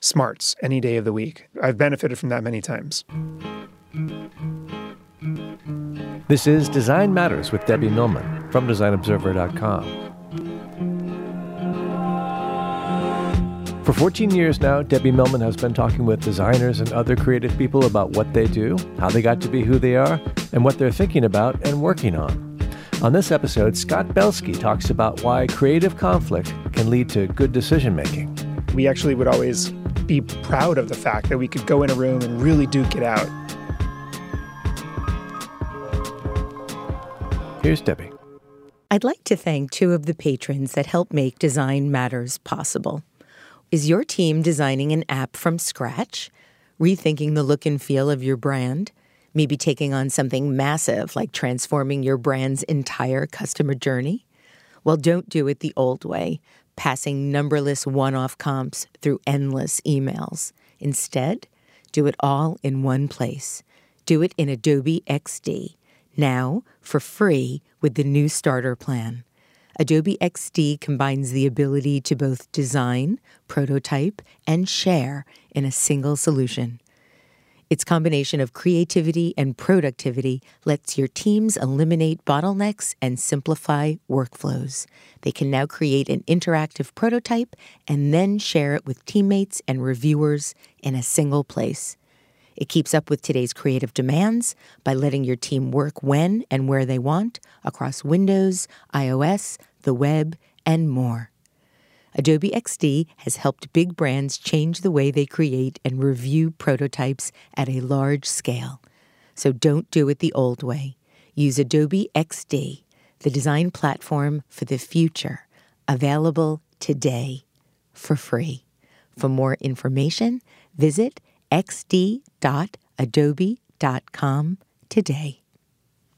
smarts any day of the week. I've benefited from that many times. This is Design Matters with Debbie Millman from DesignObserver.com. For 14 years now, Debbie Millman has been talking with designers and other creative people about what they do, how they got to be who they are, and what they're thinking about and working on. On this episode, Scott Belsky talks about why creative conflict can lead to good decision making. We actually would always be proud of the fact that we could go in a room and really duke it out. Here's Debbie. I'd like to thank two of the patrons that help make Design Matters possible. Is your team designing an app from scratch? Rethinking the look and feel of your brand? Maybe taking on something massive like transforming your brand's entire customer journey? Well, don't do it the old way, passing numberless one off comps through endless emails. Instead, do it all in one place. Do it in Adobe XD, now for free with the new starter plan. Adobe XD combines the ability to both design, prototype, and share in a single solution. Its combination of creativity and productivity lets your teams eliminate bottlenecks and simplify workflows. They can now create an interactive prototype and then share it with teammates and reviewers in a single place. It keeps up with today's creative demands by letting your team work when and where they want across Windows, iOS, the web, and more. Adobe XD has helped big brands change the way they create and review prototypes at a large scale. So don't do it the old way. Use Adobe XD, the design platform for the future, available today for free. For more information, visit xd.adobe.com today.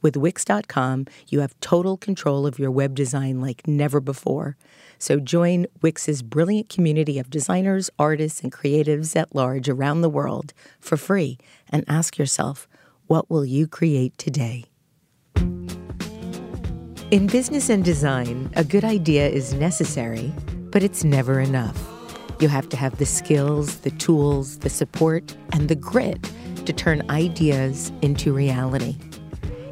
With Wix.com, you have total control of your web design like never before. So join Wix's brilliant community of designers, artists, and creatives at large around the world for free and ask yourself, what will you create today? In business and design, a good idea is necessary, but it's never enough. You have to have the skills, the tools, the support, and the grit to turn ideas into reality.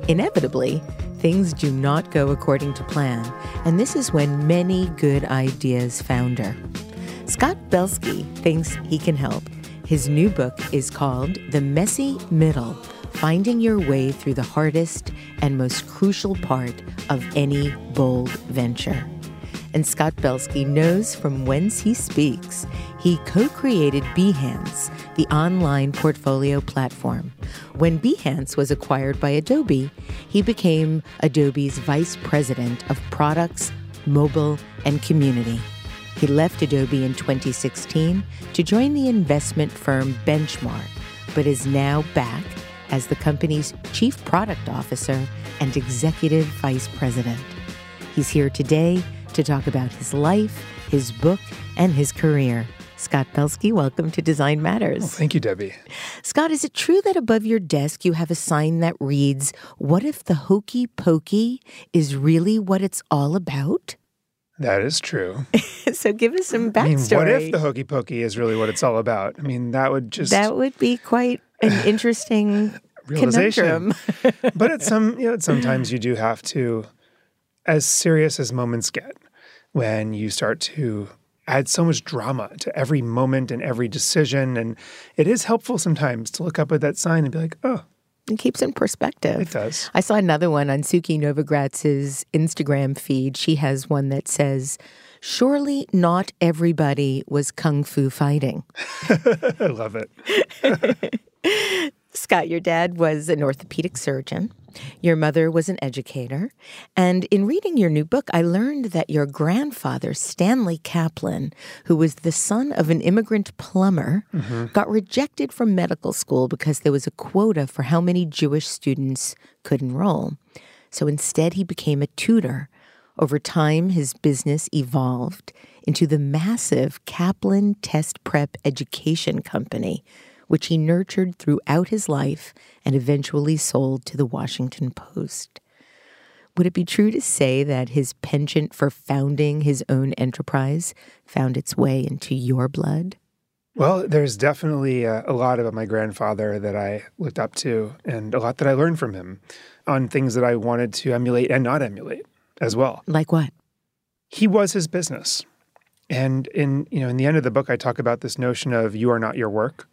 Inevitably, things do not go according to plan, and this is when many good ideas founder. Scott Belsky thinks he can help. His new book is called The Messy Middle Finding Your Way Through the Hardest and Most Crucial Part of Any Bold Venture. And Scott Belsky knows from whence he speaks. He co created Behance, the online portfolio platform. When Behance was acquired by Adobe, he became Adobe's vice president of products, mobile, and community. He left Adobe in 2016 to join the investment firm Benchmark, but is now back as the company's chief product officer and executive vice president. He's here today to talk about his life, his book, and his career. Scott Belsky, welcome to Design Matters. Well, thank you, Debbie. Scott, is it true that above your desk you have a sign that reads, What if the hokey pokey is really what it's all about? That is true. so give us some backstory. I mean, what if the hokey pokey is really what it's all about? I mean, that would just that would be quite an interesting realization. but it's some, you know, sometimes you do have to, as serious as moments get, when you start to add so much drama to every moment and every decision, and it is helpful sometimes to look up at that sign and be like, oh, It keeps in perspective. it does. I saw another one on Suki Novogratz's Instagram feed. She has one that says, Surely not everybody was kung fu fighting. I love it. Scott, your dad was an orthopedic surgeon. Your mother was an educator. And in reading your new book, I learned that your grandfather, Stanley Kaplan, who was the son of an immigrant plumber, mm-hmm. got rejected from medical school because there was a quota for how many Jewish students could enroll. So instead, he became a tutor. Over time, his business evolved into the massive Kaplan Test Prep Education Company, which he nurtured throughout his life and eventually sold to the Washington Post. Would it be true to say that his penchant for founding his own enterprise found its way into your blood? Well, there's definitely a, a lot about my grandfather that I looked up to, and a lot that I learned from him on things that I wanted to emulate and not emulate as well. Like what? He was his business. And in you know, in the end of the book, I talk about this notion of you are not your work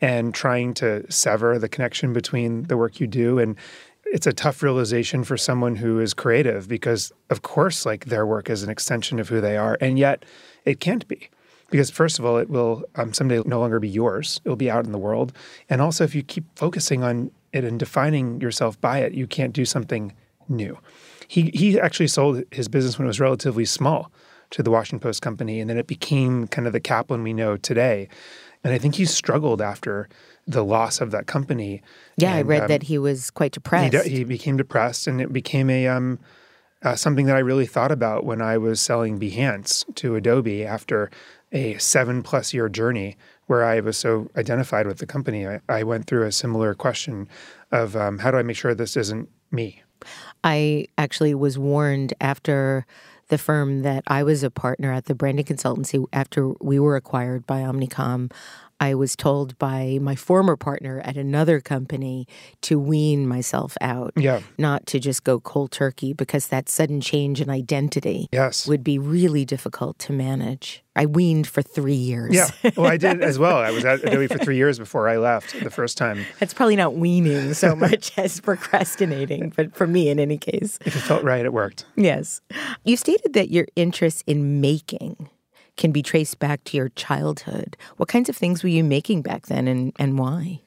and trying to sever the connection between the work you do. And it's a tough realization for someone who is creative because, of course, like their work is an extension of who they are. And yet it can't be. Because, first of all, it will um, someday no longer be yours. It will be out in the world. And also, if you keep focusing on it and defining yourself by it, you can't do something new. He, he actually sold his business when it was relatively small to the Washington Post company, and then it became kind of the Kaplan we know today. And I think he struggled after the loss of that company. Yeah, I read um, that he was quite he, depressed. de- he became depressed, and it became a um, uh, something that I really thought about when I was selling Behance to Adobe after a seven plus year journey where I was so identified with the company. I, I went through a similar question of um, how do I make sure this isn't me? I actually was warned after the firm that I was a partner at the branding consultancy after we were acquired by Omnicom. I was told by my former partner at another company to wean myself out, Yeah. not to just go cold turkey, because that sudden change in identity Yes. would be really difficult to manage. I weaned for three years. Yeah. Well, I did as well. I was at Adobe for three years before I left the first time. That's probably not weaning so much as procrastinating, but for me, in any case. If it felt right, it worked. Yes. You stated that your interest in making can be traced back to your childhood. What kinds of things were you making back then and, and why?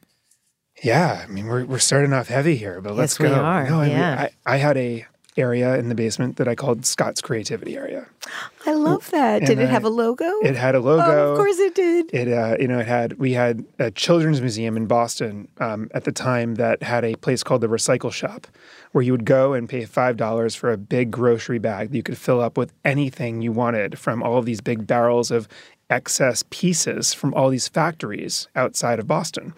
Yeah, I mean we're we're starting off heavy here, but let's Yes, we go. are, No, I, mean, yeah. I, I had a area in the basement that I called Scott's Creativity Area. I love that. Did and it have a logo? It had a logo. Oh, of course it did. It uh, you know it had we had a children's museum in Boston um, at the time that had a place called the Recycle Shop, where you would go and pay five dollars for a big grocery bag that you could fill up with anything you wanted from all of these big barrels of excess pieces from all these factories outside of Boston,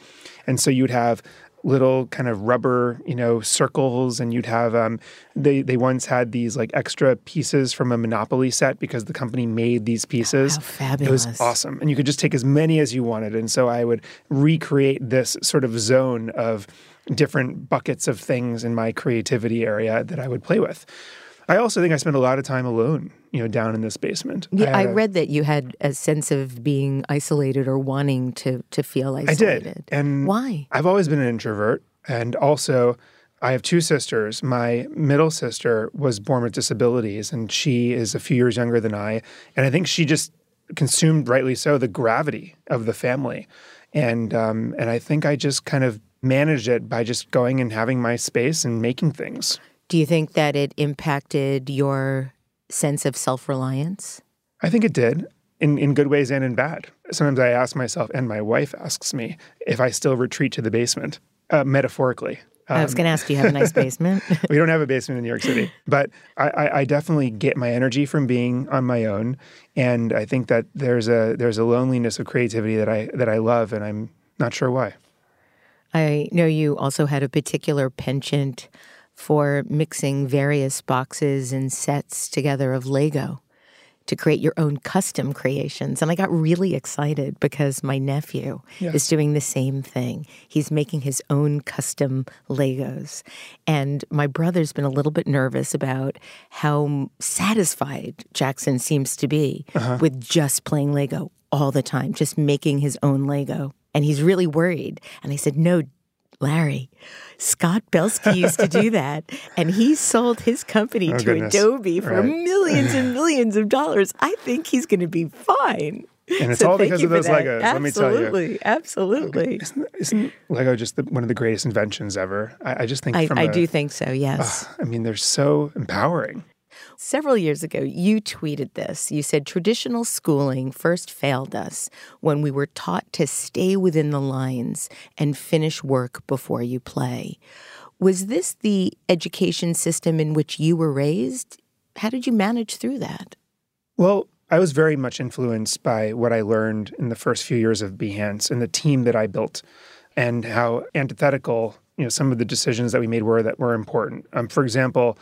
and so you'd have little kind of rubber, you know, circles, and you'd have um, they they once had these like extra pieces from a Monopoly set because the company made these pieces. How It was awesome, and you could just take as many as you wanted. And so I would recreate this sort of zone of different buckets of things in my creativity area that I would play with. I also think I spent a lot of time alone, you know, down in this basement. Yeah, I a- read that you had a sense of being isolated or wanting to to feel isolated. I did, and Why? I've always been an introvert, and also I have two sisters. My middle sister was born with disabilities, and she is a few years younger than I. And I think she just consumed, rightly so, the gravity of the family. And um, and I think I just kind of managed it by just going and having my space and making things. Do you think that it impacted your sense of self reliance? I think it did in, in good ways and in bad. Sometimes I ask myself, and my wife asks me, if I still retreat to the basement, uh, metaphorically. Um, I was going to ask, do you have a nice basement? we don't have a basement in New York City, but I, I, I, definitely get my energy from being on my own, and I think that there's a there's a loneliness of creativity that I that I love, and I'm not sure why. I know you also had a particular penchant for mixing various boxes and sets together of Lego to create your own custom creations. And I got really excited because my nephew yes. is doing the same thing. He's making his own custom Legos. And my brother's been a little bit nervous about how satisfied Jackson seems to be uh-huh. with just playing Lego all the time, just making his own Lego. And he's really worried. And I said, No, Larry, Scott Belsky used to do that, and he sold his company oh, to goodness. Adobe for right. millions and millions of dollars. I think he's going to be fine. And it's so all because of those Legos. Absolutely, let me tell you. Absolutely, Isn't, isn't Lego just the, one of the greatest inventions ever? I, I just think. I, I do think so. Yes. Uh, I mean, they're so empowering. Several years ago, you tweeted this. You said traditional schooling first failed us when we were taught to stay within the lines and finish work before you play. Was this the education system in which you were raised? How did you manage through that? Well, I was very much influenced by what I learned in the first few years of Behance and the team that I built and how antithetical, you know, some of the decisions that we made were that were important. Um, for example,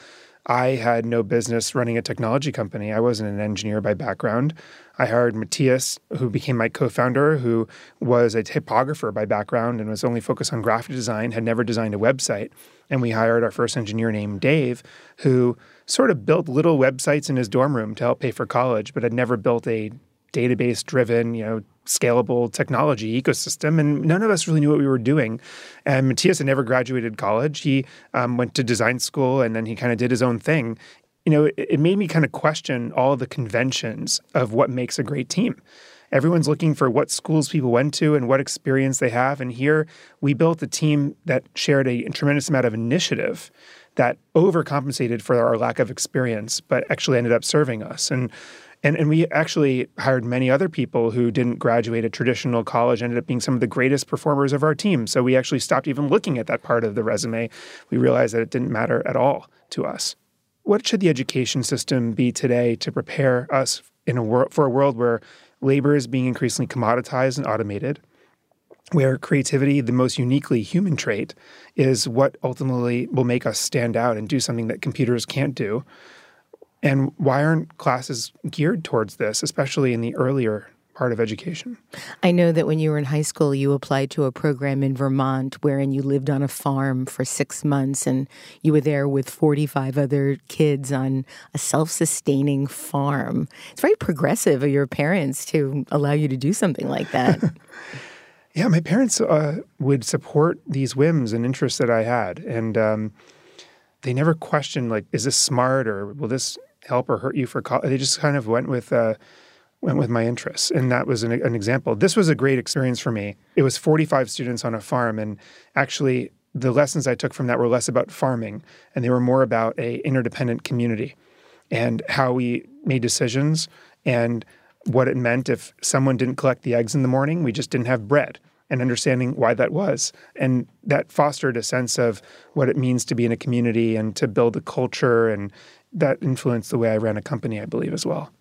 I had no business running a technology company. I wasn't an engineer by background. I hired Matias, who became my co founder, who was a typographer by background and was only focused on graphic design, had never designed a website. And we hired our first engineer named Dave, who sort of built little websites in his dorm room to help pay for college, but had never built a database driven, you know, scalable technology ecosystem. And none of us really knew what we were doing. And Matias had never graduated college. He um, went to design school and then he kind of did his own thing. You know, it, it made me kind of question all the conventions of what makes a great team. Everyone's looking for what schools people went to and what experience they have. And here we built a team that shared a tremendous amount of initiative that overcompensated for our lack of experience, but actually ended up serving us. And and, and we actually hired many other people who didn't graduate a traditional college, ended up being some of the greatest performers of our team. So we actually stopped even looking at that part of the resume. We realized that it didn't matter at all to us. What should the education system be today to prepare us in a wor- for a world where labor is being increasingly commoditized and automated? where creativity, the most uniquely human trait, is what ultimately will make us stand out and do something that computers can't do. And why aren't classes geared towards this, especially in the earlier part of education? I know that when you were in high school, you applied to a program in Vermont wherein you lived on a farm for six months and you were there with 45 other kids on a self sustaining farm. It's very progressive of your parents to allow you to do something like that. yeah, my parents uh, would support these whims and interests that I had. And, um, they never questioned like, is this smart or will this help or hurt you for college. They just kind of went with uh, went with my interests, and that was an, an example. This was a great experience for me. It was 45 students on a farm, and actually the lessons I took from that were less about farming and they were more about a interdependent community and how we made decisions and what it meant if someone didn't collect the eggs in the morning, we just didn't have bread and understanding why that was. And that fostered a sense of what it means to be in a community and to build a culture and that influenced the way I ran a company, I believe, as well.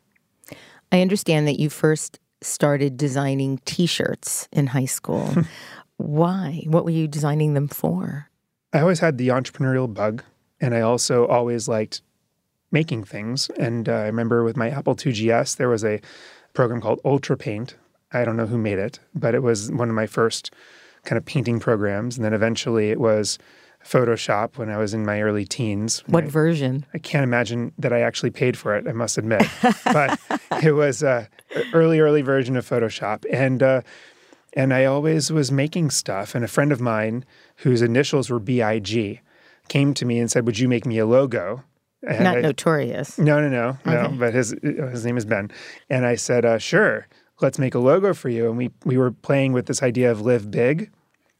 I understand that you first started designing t shirts in high school. Why? What were you designing them for? I always had the entrepreneurial bug, and I also always liked making things. And uh, I remember with my Apple IIgs, there was a program called Ultra Paint. I don't know who made it, but it was one of my first kind of painting programs. And then eventually it was Photoshop when I was in my early teens. What I, version? I can't imagine that I actually paid for it. I must admit, but it was a early, early version of Photoshop, and uh, and I always was making stuff. And a friend of mine, whose initials were BIG, came to me and said, "Would you make me a logo?" And Not I- notorious. No, no, no, no. Okay. But his his name is Ben, and I said, uh, "Sure, let's make a logo for you." And we we were playing with this idea of live big,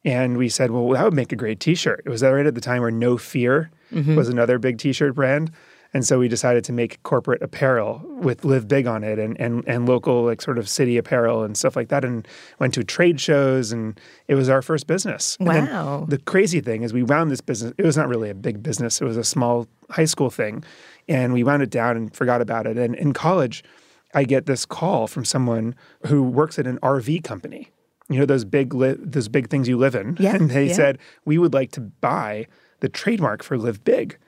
and we said, "Well, that would make a great T-shirt." It was right at the time where No Fear mm-hmm. was another big T-shirt brand, and so we decided to make corporate apparel with live big on it, and and and local like sort of city apparel and stuff like that, and went to trade shows, and it was our first business. Wow. the crazy thing is we wound this business it was not really a big business it was a small high school thing and we wound it down and forgot about it and in college i get this call from someone who works at an rv company you know those big li- those big things you live in. Yeah, and they yeah. said we would like to buy the trademark for live big.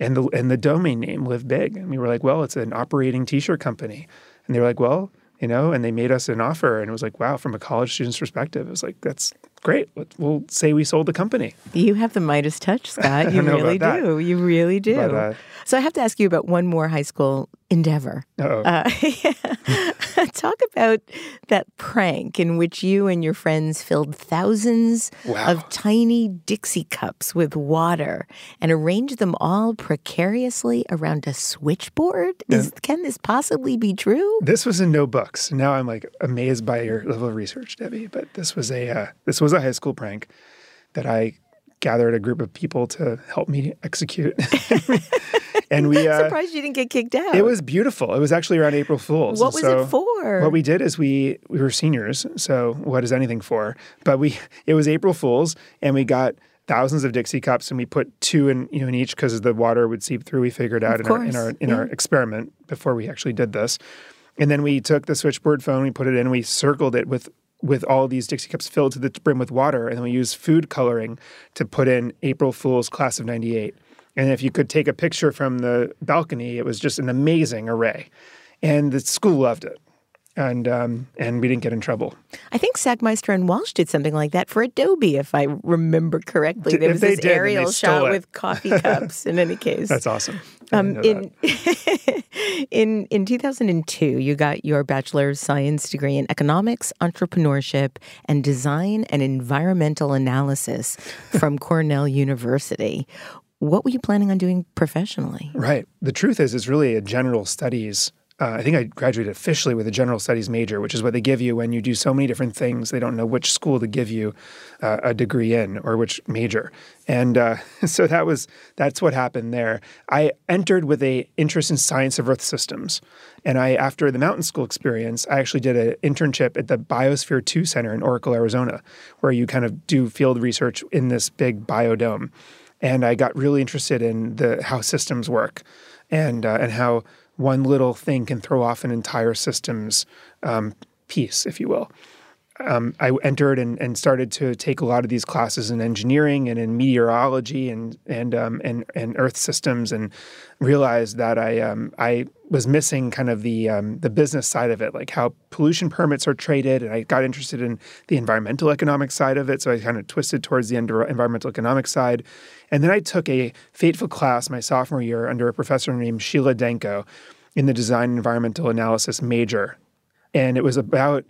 And the and the domain name live big. And we were like well it's an operating t-shirt company. And they were like well you know and they made us an offer. And it was like wow from a college student's perspective. It was like that's great we'll say we sold the company You have the Midas touch, Scott. You really do. You really do. But, uh, so I have to ask you about one more high school endeavor. Uh, Talk about that prank in which you and your friends filled thousands Wow. of tiny Dixie cups with water and arranged them all precariously around a switchboard. Is, can this possibly be true? This was in no books. Now I'm like amazed by your level of research, Debbie. But this was a uh, this was a high school prank that I gathered a group of people to help me execute, and we. Uh, Surprised you didn't get kicked out. it was beautiful. It was actually around April Fools. What was so it for? What we did is we we were seniors, so what is anything for? But we it was April Fools, and we got thousands of Dixie cups, and we put two in you know in each because the water would seep through. We figured out in our in our in yeah. our experiment before we actually did this, and then we took the switchboard phone, we put it in, we circled it with with all these Dixie cups filled to the brim with water, and then we used food coloring to put in April Fool's class of '98. And if you could take a picture from the balcony, it was just an amazing array, and the school loved it, and um, and we didn't get in trouble. I think Sagmeister and Walsh did something like that for Adobe, if I remember correctly. There was this did, aerial shot it. with coffee cups. in any case, That's awesome. Um, that. in in in 2002, you got your bachelor's science degree in economics, entrepreneurship, and design and environmental analysis from Cornell University. What were you planning on doing professionally? Right. The truth is, it's really a general studies. Uh, I think I graduated officially with a general studies major, which is what they give you when you do so many different things. They don't know which school to give you uh, a degree in or which major, and uh, so that was that's what happened there. I entered with a interest in science of Earth systems, and I after the mountain school experience, I actually did an internship at the Biosphere Two Center in Oracle, Arizona, where you kind of do field research in this big biodome and I got really interested in the how systems work, and uh, and how one little thing can throw off an entire system's um, piece, if you will. Um, I entered and, and started to take a lot of these classes in engineering and in meteorology and and um, and, and earth systems, and realized that I um, I was missing kind of the um, the business side of it, like how pollution permits are traded, and I got interested in the environmental economic side of it. So I kind of twisted towards the environmental economic side, and then I took a fateful class my sophomore year under a professor named Sheila Danko in the design environmental analysis major, and it was about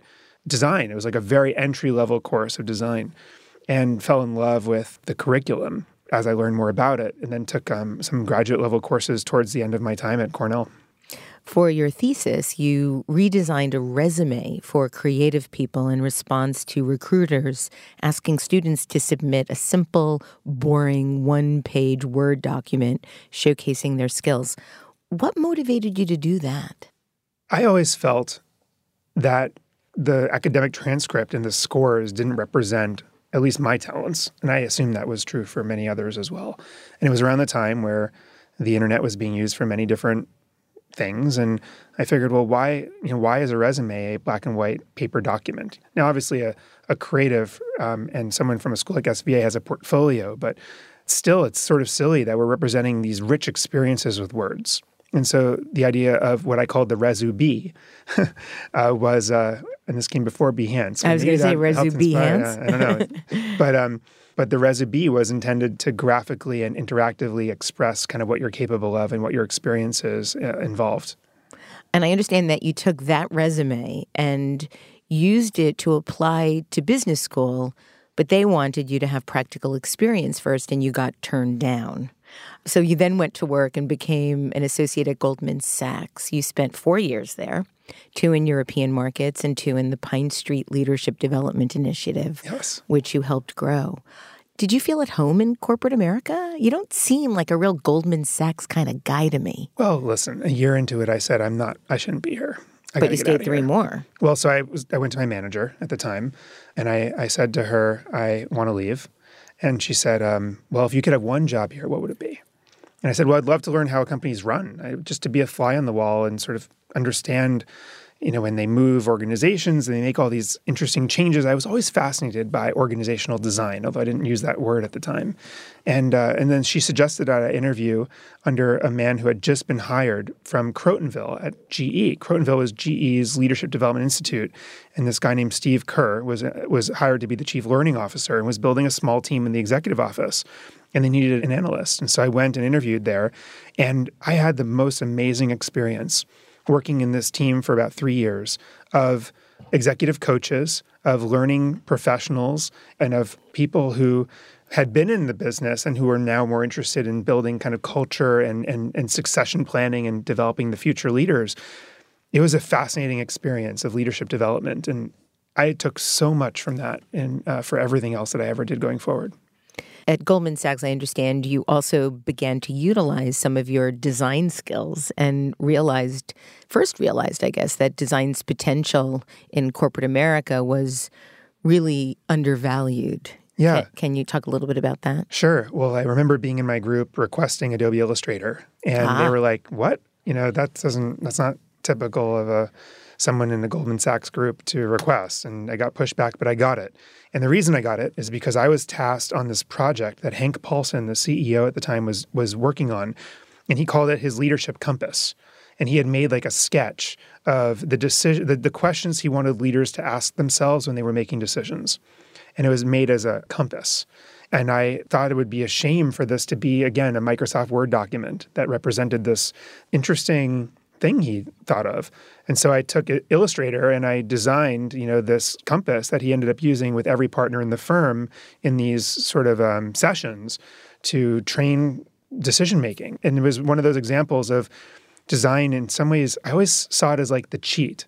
design. It was like a very entry level course of design, and fell in love with the curriculum as I learned more about it, and then took um, some graduate level courses towards the end of my time at Cornell. For your thesis, you redesigned a resume for creative people in response to recruiters asking students to submit a simple, boring one page Word document showcasing their skills. What motivated you to do that? I always felt that the academic transcript and the scores didn't represent at least my talents. And I assume that was true for many others as well. And it was around the time where the internet was being used for many different things. And I figured, well, why, you know, why is a resume a black and white paper document? Now, obviously, a, a creative um, and someone from a school like SVA has a portfolio, but still, it's sort of silly that we're representing these rich experiences with words. And so the idea of what I called the Resu B uh, was, uh, and this came before Behance. I was gonna say that helped Resu Behance. I don't know, but um, but the Resu B was intended to graphically and interactively express kind of what you're capable of and what your experiences uh, involved. And I understand that you took that resume and used it to apply to business school, but they wanted you to have practical experience first and you got turned down. So you then went to work and became an associate at Goldman Sachs. You spent four years there, two in European markets and two in the Pine Street Leadership Development Initiative, Yes. which you helped grow. Did you feel at home in corporate America? You don't seem like a real Goldman Sachs kind of guy to me. Well, listen, a year into it, I said, I'm not, I shouldn't be here. I But you stayed three here. more. Well, so I was I went to my manager at the time, and I I said to her, I want to leave, and she said, um, Well, if you could have one job here, what would it be? And I said, Well, I'd love to learn how companies run, I, just to be a fly on the wall and sort of understand. You know, when they move organizations and they make all these interesting changes, I was always fascinated by organizational design, although I didn't use that word at the time. And uh, and then she suggested an interview under a man who had just been hired from Crotonville at GE. Crotonville was GE's Leadership Development Institute, and this guy named Steve Kerr was was hired to be the chief learning officer and was building a small team in the executive office. And they needed an analyst, and so I went and interviewed there, and I had the most amazing experience working in this team for about three years of executive coaches, of learning professionals, and of people who had been in the business and who are now more interested in building kind of culture and, and, and succession planning and developing the future leaders. It was a fascinating experience of leadership development. And I took so much from that and uh, for everything else that I ever did going forward. At Goldman Sachs, I understand you also began to utilize some of your design skills and realized, first realized, I guess, that design's potential in corporate America was really undervalued. Yeah. Can, can you talk a little bit about that? Sure. Well, I remember being in my group requesting Adobe Illustrator, and Ah. they were like, "What? You know, that doesn't. That's not typical of a someone in the Goldman Sachs group to request." And I got pushed back, but I got it. And the reason I got it is because I was tasked on this project that Hank Paulson, the CEO at the time, was was working on, and he called it his leadership compass. And he had made like a sketch of the decision, the, the questions he wanted leaders to ask themselves when they were making decisions and it was made as a compass. And I thought it would be a shame for this to be, again, a Microsoft Word document that represented this interesting thing he thought of. And so I took Illustrator and I designed, you know, this compass that he ended up using with every partner in the firm in these sort of um, sessions to train decision making. And it was one of those examples of design in some ways, I always saw it as like the cheat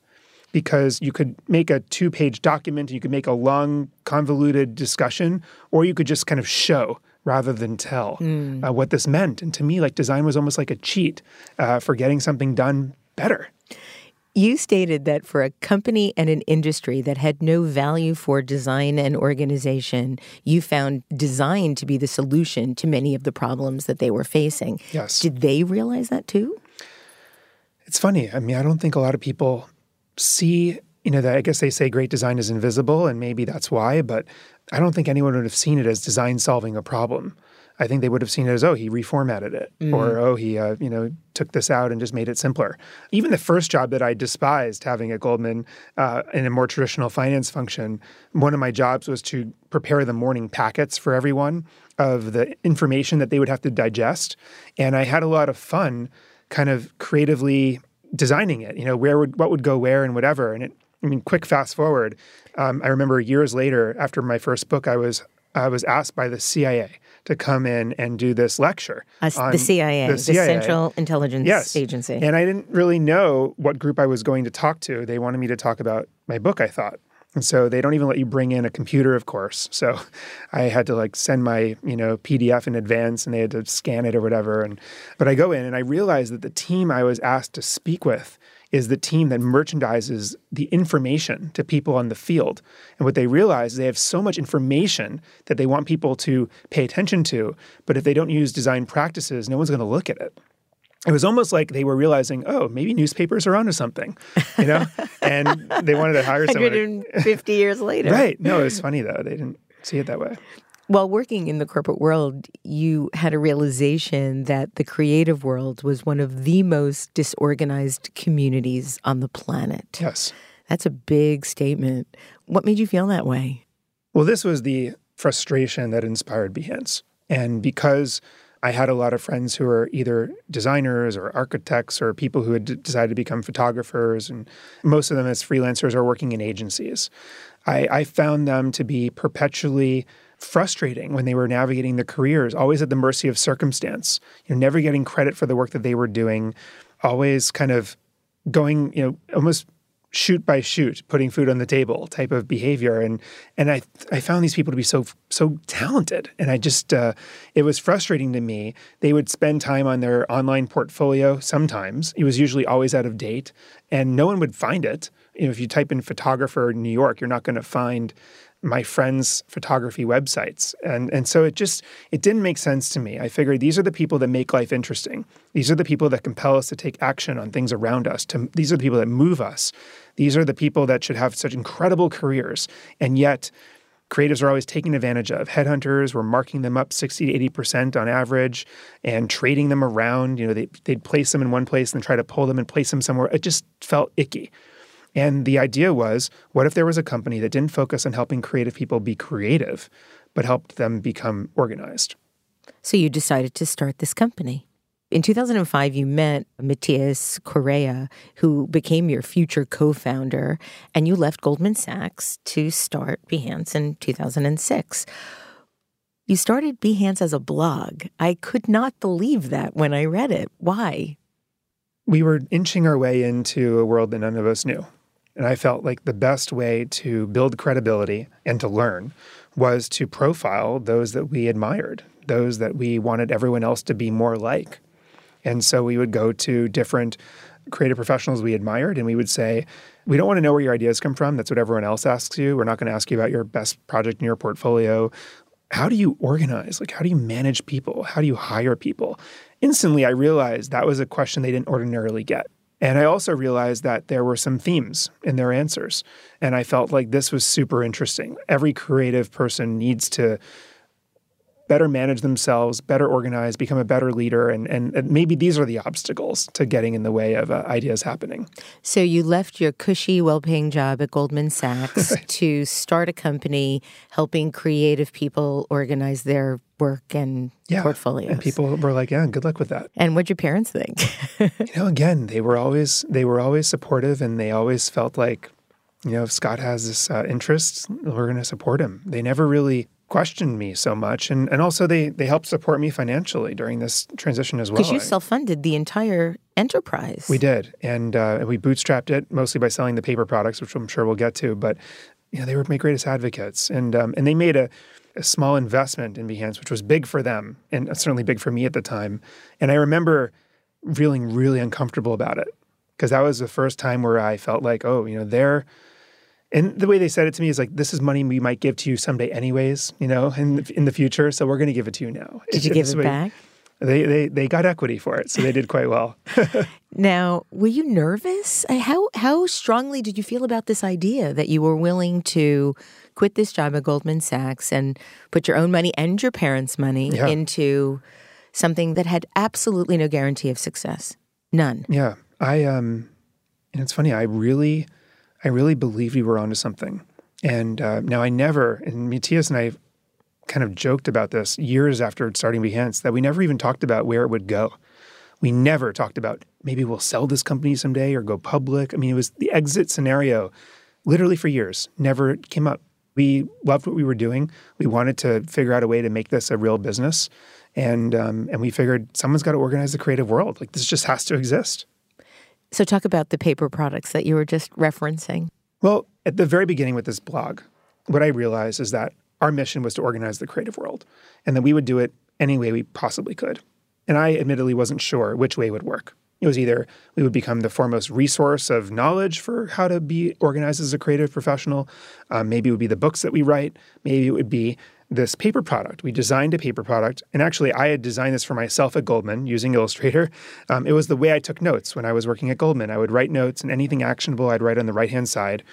because you could make a two page document you could make a long, convoluted discussion, or you could just kind of show rather than tell uh, what this meant. And to me, like design was almost like a cheat uh, for getting something done better. You stated that for a company and an industry that had no value for design and organization, you found design to be the solution to many of the problems that they were facing. Yes. Did they realize that too? It's funny. I mean, I don't think a lot of people see, you know, that I guess they say great design is invisible, and maybe that's why, but I don't think anyone would have seen it as design solving a problem. I think they would have seen it as, oh, he reformatted it, or oh, he, uh, you know, took this out and just made it simpler. Even the first job that I despised having at Goldman uh, in a more traditional finance function, one of my jobs was to prepare the morning packets for everyone of the information that they would have to digest, and I had a lot of fun, kind of creatively designing it. You know, where would what would go where and whatever. And it, I mean, quick fast forward. Um, I remember years later, after my first book, I was I was asked by the CIA to come in and do this lecture. On the CIA, the, CIA. Central Intelligence Yes. Agency. And I didn't really know what group I was going to talk to. They wanted me to talk about my book, I thought. And so they don't even let you bring in a computer, of course. So I had to like send my, you know, PDF in advance and they had to scan it or whatever. And but I go in and I realized that the team I was asked to speak with is the team that merchandises the information to people on the field. And what they realize is they have so much information that they want people to pay attention to. But if they don't use design practices, no one's going to look at it it was almost like they were realizing, oh, maybe newspapers are onto something, you know, and they wanted to hire someone. to- 150 years later. right? No, it's funny though; they didn't see it that way. While working in the corporate world, you had a realization that the creative world was one of the most disorganized communities on the planet. Yes. That's a big statement. What made you feel that way? Well, this was the frustration that inspired Behance, and because I had a lot of friends who were either designers or architects or people who had d- decided to become photographers, and most of them as freelancers or working in agencies. I, I found them to be perpetually frustrating when they were navigating their careers, always at the mercy of circumstance, you know, never getting credit for the work that they were doing, always kind of going, you know, almost shoot by shoot, putting food on the table type of behavior. And and I I found these people to be so so talented. And I just uh, it was frustrating to me. They would spend time on their online portfolio. Sometimes it was usually always out of date, and no one would find it. You know, if you type in photographer in New York, you're not going to find my friends' photography websites. And and so it just it didn't make sense to me. I figured these are the people that make life interesting. These are the people that compel us to take action on things around us. To, these are the people that move us. These are the people that should have such incredible careers. And yet creatives are always taking advantage of. Headhunters were marking them up 60 to 80% on average and trading them around. You know, they, they'd place them in one place and try to pull them and place them somewhere. It just felt icky. And the idea was what if there was a company that didn't focus on helping creative people be creative, but helped them become organized? So you decided to start this company. In 2005, you met Matias Corea, who became your future co founder, and you left Goldman Sachs to start Behance in 2006. You started Behance as a blog. I could not believe that when I read it. Why? We were inching our way into a world that none of us knew. And I felt like the best way to build credibility and to learn was to profile those that we admired, those that we wanted everyone else to be more like. And so we would go to different creative professionals we admired and we would say, we don't want to know where your ideas come from. That's what everyone else asks you. We're not going to ask you about your best project in your portfolio. How do you organize? Like, how do you manage people? How do you hire people? Instantly, I realized that was a question they didn't ordinarily get. And I also realized that there were some themes in their answers. And I felt like this was super interesting. Every creative person needs to better manage themselves, better organize, become a better leader. And, and, and maybe these are the obstacles to getting in the way of uh, ideas happening. So you left your cushy, well paying job at Goldman Sachs to start a company helping creative people organize their work and yeah. portfolios. And people were like, "Yeah, good luck with that." And what'd your parents think? you know, again, they were always they were always supportive, and they always felt like, you know, if Scott has this uh, interest, we're going to support him. They never really questioned me so much and and also they they helped support me financially during this transition as well. Because you self-funded the entire enterprise. We did and uh, we bootstrapped it mostly by selling the paper products which i'm sure we'll get to but you know they were my greatest advocates and um, and they made a, a small investment in behance which was big for them and certainly big for me at the time and i remember feeling really uncomfortable about it because that was the first time where i felt like oh you know they're and the way they said it to me is like, "This is money we might give to you someday, anyways. You know, in the, in the future. So we're going to give it to you now." Did you give it way, back? They, they they got equity for it, so they did quite well. now, were you nervous? How how strongly did you feel about this idea that you were willing to quit this job at Goldman Sachs and put your own money and your parents' money yeah. into something that had absolutely no guarantee of success? None. Yeah, I um, and it's funny. I really I really believed we were onto something. And uh, now I never, and Matias and I kind of joked about this years after starting Behance, that we never even talked about where it would go. We never talked about maybe we'll sell this company someday or go public. I mean, it was the exit scenario literally for years, never came up. We loved what we were doing. We wanted to figure out a way to make this a real business. And, um, and we figured someone's got to organize the creative world. Like this just has to exist. So, talk about the paper products that you were just referencing. Well, at the very beginning with this blog, what I realized is that our mission was to organize the creative world and that we would do it any way we possibly could. And I admittedly wasn't sure which way would work. It was either we would become the foremost resource of knowledge for how to be organized as a creative professional. Um, maybe it would be the books that we write. Maybe it would be this paper product. We designed a paper product, and actually, I had designed this for myself at Goldman using Illustrator. Um, it was the way I took notes when I was working at Goldman. I would write notes, and anything actionable I'd write on the right hand side.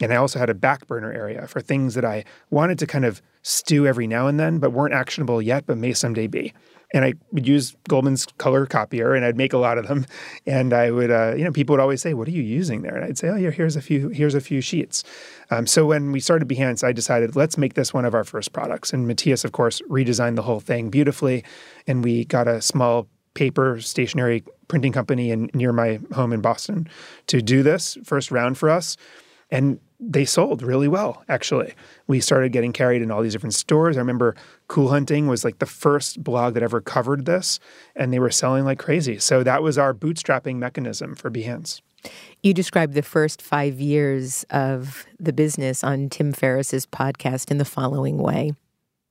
And I also had a back burner area for things that I wanted to kind of stew every now and then, but weren't actionable yet, but may someday be. And I would use Goldman's color copier, and I'd make a lot of them. And I would, uh, you know, people would always say, "What are you using there?" And I'd say, "Oh, yeah, here's a few, here's a few sheets." Um, so when we started Behance, I decided let's make this one of our first products. And Matias, of course, redesigned the whole thing beautifully, and we got a small paper stationery printing company in near my home in Boston to do this first round for us. And they sold really well, actually. We started getting carried in all these different stores. I remember Cool Hunting was like the first blog that ever covered this, and they were selling like crazy. So that was our bootstrapping mechanism for Behance. You described the first five years of the business on Tim Ferriss's podcast in the following way.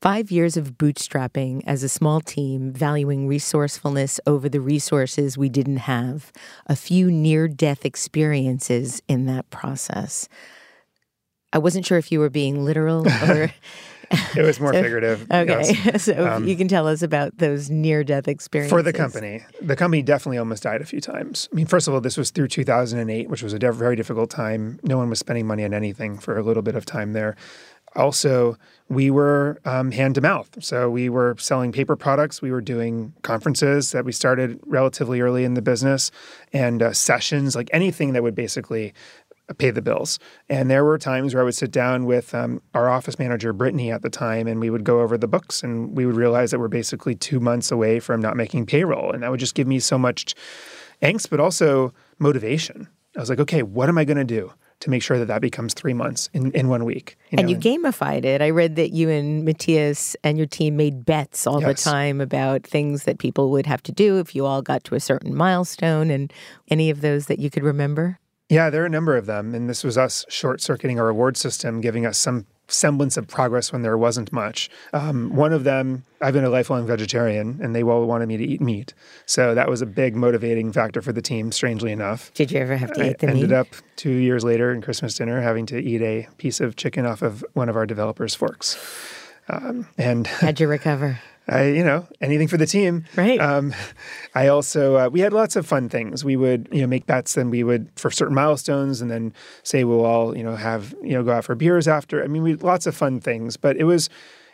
Five years of bootstrapping as a small team, valuing resourcefulness over the resources we didn't have, a few near death experiences in that process. I wasn't sure if you were being literal or. it was more so, figurative. Okay. Yes. so um, you can tell us about those near death experiences. For the company. The company definitely almost died a few times. I mean, first of all, this was through 2008, which was a very difficult time. No one was spending money on anything for a little bit of time there. Also, we were um, hand to mouth. So we were selling paper products. We were doing conferences that we started relatively early in the business and uh, sessions, like anything that would basically pay the bills. And there were times where I would sit down with um, our office manager, Brittany, at the time, and we would go over the books and we would realize that we're basically two months away from not making payroll. And that would just give me so much angst, but also motivation. I was like, okay, what am I going to do? To make sure that that becomes three months in, in one week. You and know? you gamified it. I read that you and Matias and your team made bets all yes. the time about things that people would have to do if you all got to a certain milestone and any of those that you could remember. Yeah, there are a number of them. And this was us short circuiting our reward system, giving us some semblance of progress when there wasn't much. Um, one of them, I've been a lifelong vegetarian, and they all wanted me to eat meat. So that was a big motivating factor for the team, strangely enough. Did you ever have to I eat the meat? ended up two years later in Christmas dinner having to eat a piece of chicken off of one of our developers' forks. Um, and how'd you recover? I, you know, anything for the team. Right. Um, I also, uh, we had lots of fun things. We would, you know, make bets and we would, for certain milestones, and then say we'll all, you know, have, you know, go out for beers after. I mean, we had lots of fun things, but it was,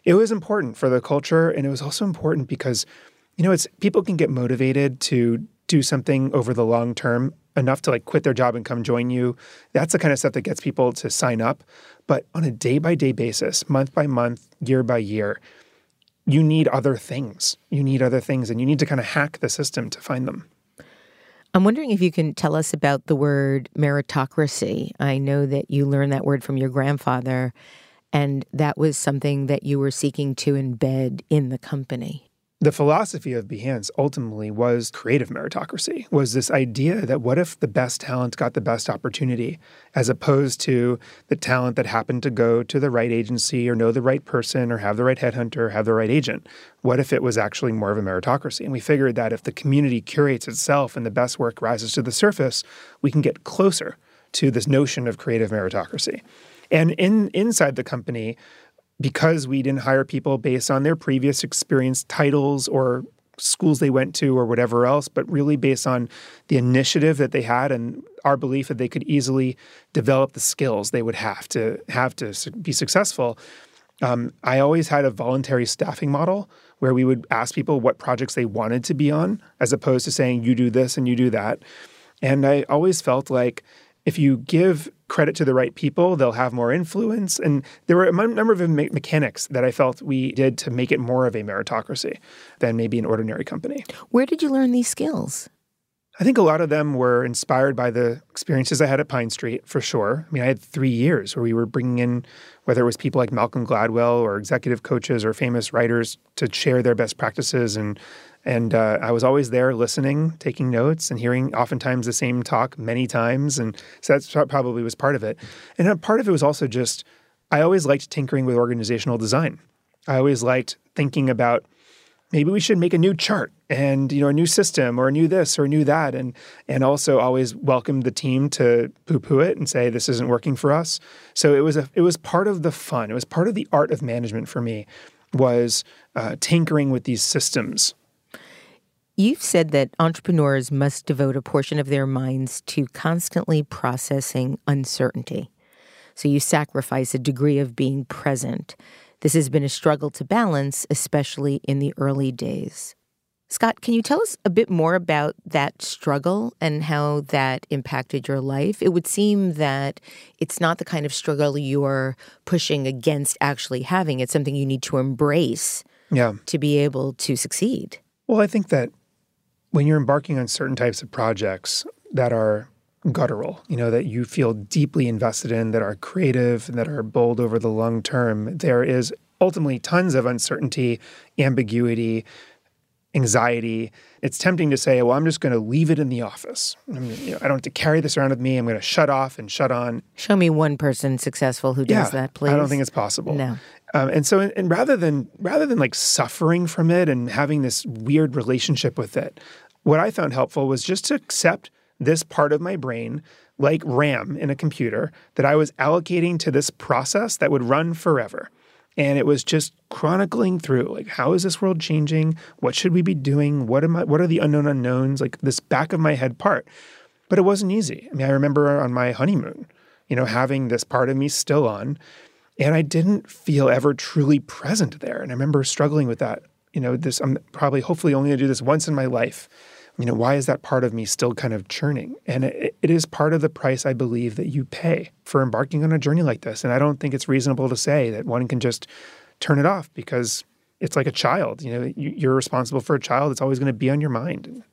it was important for the culture. And it was also important because, you know, it's people can get motivated to do something over the long term enough to like quit their job and come join you. That's the kind of stuff that gets people to sign up. But on a day by day basis, month by month, year by year, you need other things. You need other things, and you need to kind of hack the system to find them. I'm wondering if you can tell us about the word meritocracy. I know that you learned that word from your grandfather, and that was something that you were seeking to embed in the company. The philosophy of Behance ultimately was creative meritocracy, was this idea that what if the best talent got the best opportunity, as opposed to the talent that happened to go to the right agency or know the right person or have the right headhunter or have the right agent? What if it was actually more of a meritocracy? And we figured that if the community curates itself and the best work rises to the surface, we can get closer to this notion of creative meritocracy. And in inside the company, because we didn't hire people based on their previous experience titles or schools they went to or whatever else, but really based on the initiative that they had and our belief that they could easily develop the skills they would have to have to be successful. Um, I always had a voluntary staffing model where we would ask people what projects they wanted to be on, as opposed to saying you do this and you do that. And I always felt like if you give credit to the right people, they'll have more influence. And there were a number of me- mechanics that I felt we did to make it more of a meritocracy than maybe an ordinary company. Where did you learn these skills? I think a lot of them were inspired by the experiences I had at Pine Street, for sure. I mean, I had three years where we were bringing in, whether it was people like Malcolm Gladwell or executive coaches or famous writers to share their best practices and and uh, I was always there listening, taking notes, and hearing oftentimes the same talk many times. And so that probably was part of it. And a part of it was also just I always liked tinkering with organizational design. I always liked thinking about maybe we should make a new chart and you know a new system or a new this or a new that and and also always welcome the team to poo-poo it and say this isn't working for us so it was a it was part of the fun it was part of the art of management for me was uh, tinkering with these systems You've said that entrepreneurs must devote a portion of their minds to constantly processing uncertainty. So you sacrifice a degree of being present. This has been a struggle to balance, especially in the early days. Scott, can you tell us a bit more about that struggle and how that impacted your life? It would seem that it's not the kind of struggle you're pushing against actually having. It's something you need to embrace Yeah. to be able to succeed. Well, I think that when you're embarking on certain types of projects that are guttural, you know, that you feel deeply invested in, that are creative, and that are bold over the long term, there is ultimately tons of uncertainty, ambiguity, anxiety. It's tempting to say, well, I'm just going to leave it in the office. You know, I don't have to carry this around with me. I'm going to shut off and shut on. Show me one person successful who does that, please. I don't think it's possible. No. Um, and so, and rather than rather than like suffering from it and having this weird relationship with it, what I found helpful was just to accept this part of my brain, like RAM in a computer, that I was allocating to this process that would run forever. And it was just chronicling through like how is this world changing? What should we be doing? What am I what are the unknown unknowns? Like this back of my head part. But it wasn't easy. I mean, I remember on my honeymoon, you know, having this part of me still on. And I didn't feel ever truly present there. And I remember struggling with that. You know, this I'm probably hopefully only gonna do this once in my life. You know, why is that part of me still kind of churning? And it, it is part of the price I believe that you pay for embarking on a journey like this. And I don't think it's reasonable to say that one can just turn it off because it's like a child. You know, you, you're responsible for a child. It's always going to be on your mind.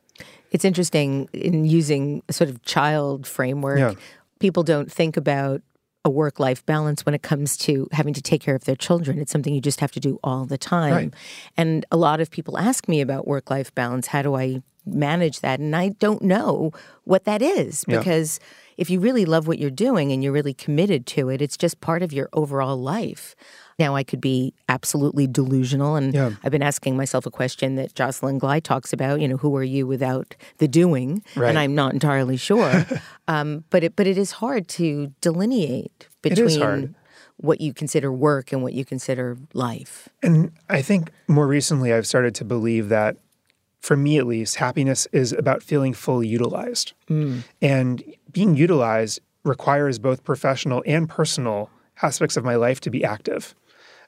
It's interesting in using a sort of child framework. Yeah. People don't think about a work life balance when it comes to having to take care of their children. It's something you just have to do all the time. Right. And a lot of people ask me about work life balance. How do I manage that? And I don't know what that is Yeah. because if you really love what you're doing and you're really committed to it, it's just part of your overall life. Now, I could be absolutely delusional, and Yeah. I've been asking myself a question that Jocelyn Glei talks about. You know, who are you without the doing? Right. And I'm not entirely sure. um, but it but it is hard to delineate between what you consider work and what you consider life. And I think more recently I've started to believe that, for me at least, happiness is about feeling fully utilized. And being utilized requires both professional and personal aspects of my life to be active.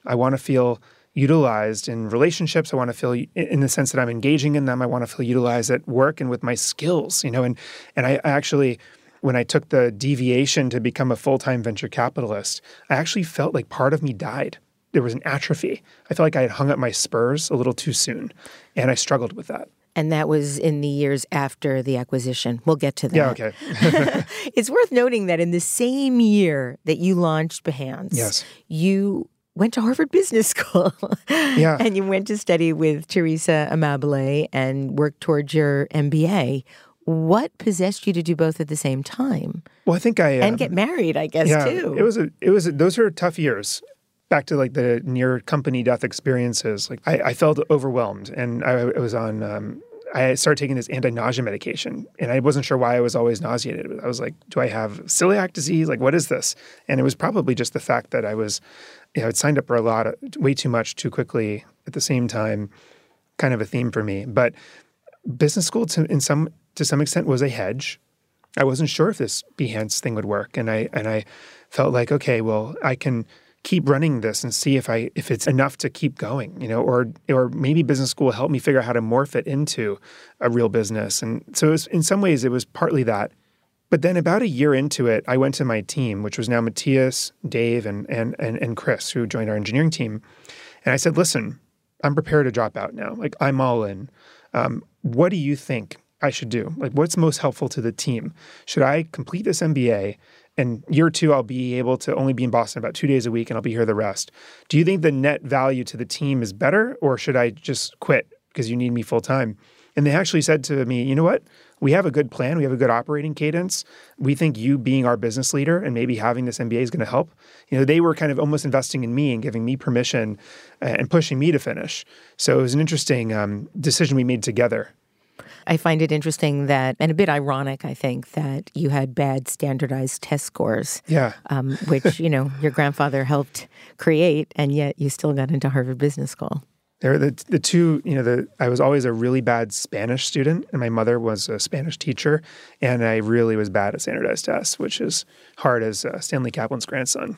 I want to feel utilized in relationships. I want to feel in- the sense that I'm engaging in them. I want to feel utilized at work and with my skills, you know, and and I, I actually when I took the deviation to become a full-time venture capitalist, I actually felt like part of me died. There was an atrophy. I felt like I had hung up my spurs a little too soon, and I struggled with that. And that was in the years after the acquisition. We'll get to that. Yeah, okay. It's worth noting that in the same year that you launched Behance, Yes. you went to Harvard Business School. Yeah. and you went to study with Teresa Amabile and worked towards your MBA. What possessed you to do both at the same time? Well, I think I And um, get married, I guess, yeah, too. It was a, it was a, those are tough years. Back to like the near company death experiences, like I, I felt overwhelmed, and I, I was on. Um, I started taking this anti-nausea medication, and I wasn't sure why I was always nauseated. I was like, "Do I have celiac disease? Like, what is this?" And it was probably just the fact that I was, you know, I'd signed up for a lot, of, way too much, too quickly at the same time. Kind of a theme for me, but business school to in some to some extent was a hedge. I wasn't sure if this Behance thing would work, and I and I felt like okay, well, I can keep running this and see if I if it's enough to keep going, you know, or or maybe business school will help me figure out how to morph it into a real business. And so was, in some ways it was partly that. But then about a year into it, I went to my team, which was now Matias, Dave, and and and, and Chris, who joined our engineering team, and I said, listen, I'm prepared to drop out now. Like I'm all in. Um, what do you think I should do? Like, what's most helpful to the team? Should I complete this MBA? And year two, I'll be able to only be in Boston about two days a week and I'll be here the rest. Do you think the net value to the team is better or should I just quit because you need me full time? And they actually said to me, you know what? We have a good plan. We have a good operating cadence. We think you being our business leader and maybe having this MBA is going to help. You know, they were kind of almost investing in me and giving me permission uh, and pushing me to finish. So it was an interesting um, decision we made together. I find it interesting that, and a bit ironic, I think, that you had bad standardized test scores, Yeah. um, which, you know, your grandfather helped create, and yet you still got into Harvard Business School. They're the the two, you know, the I was always a really bad Spanish student, and my mother was a Spanish teacher, and I really was bad at standardized tests, which is hard as uh, Stanley Kaplan's grandson.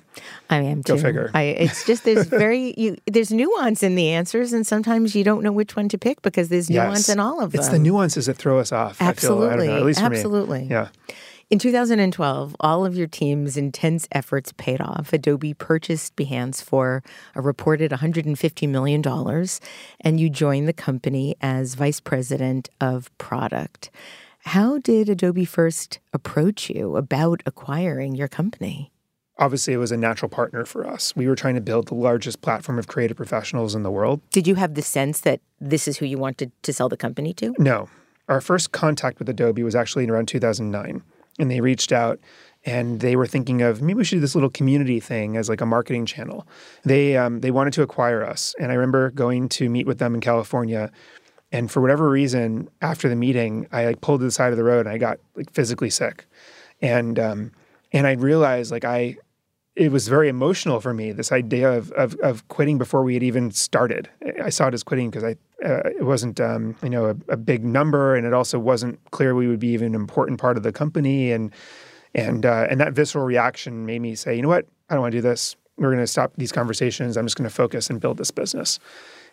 I am Go too. figure. I, it's just there's very you, there's nuance in the answers, and sometimes you don't know which one to pick because there's nuance Yes. in all of them. It's the nuances that throw us off. Absolutely, I feel, I don't know, at least for me. absolutely. Yeah. In 2012, all of your team's intense efforts paid off. Adobe purchased Behance for a reported $150 million, and you joined the company as vice president of product. How did Adobe first approach you about acquiring your company? Obviously, it was a natural partner for us. We were trying to build the largest platform of creative professionals in the world. Did you have the sense that this is who you wanted to sell the company to? No. Our first contact with Adobe was actually in around 2009. And they reached out and they were thinking of maybe we should do this little community thing as like a marketing channel. They um, they wanted to acquire us. And I remember going to meet with them in California. And for whatever reason, after the meeting, I like pulled to the side of the road and I got like physically sick. And um, and I realized like I it was very emotional for me this idea of, of, of quitting before we had even started. I saw it as quitting because I uh, it wasn't um, you know a, a, big number, and it also wasn't clear we would be even an important part of the company, and and uh, and that visceral reaction made me say, you know what, I don't want to do this. We're going to stop these conversations. I'm just going to focus and build this business.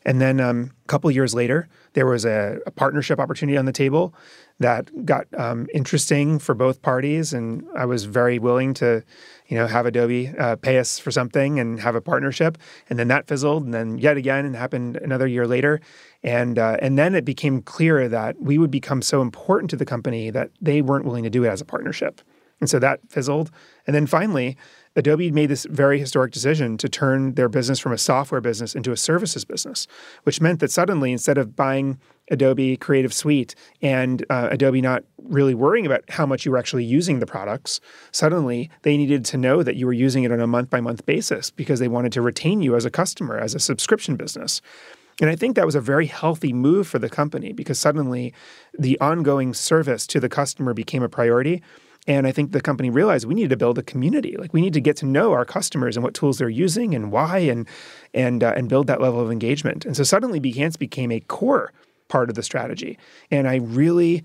And then um, a couple years later, there was a, a, partnership opportunity on the table that got um, interesting for both parties, and I was very willing to, you know, have Adobe uh, pay us for something and have a partnership. And then that fizzled, and then yet again, it happened another year later, and uh, and then it became clear that we would become so important to the company that they weren't willing to do it as a partnership, and so that fizzled. And then finally, Adobe made this very historic decision to turn their business from a software business into a services business, which meant that suddenly, instead of buying Adobe Creative Suite and uh, Adobe not really worrying about how much you were actually using the products, suddenly they needed to know that you were using it on a month by month basis because they wanted to retain you as a customer, as a subscription business. And I think that was a very healthy move for the company because suddenly the ongoing service to the customer became a priority. And I think the company realized we need to build a community. Like we need to get to know our customers and what tools they're using and why, and and uh, and build that level of engagement. And so suddenly, Behance became a core part of the strategy. And I really,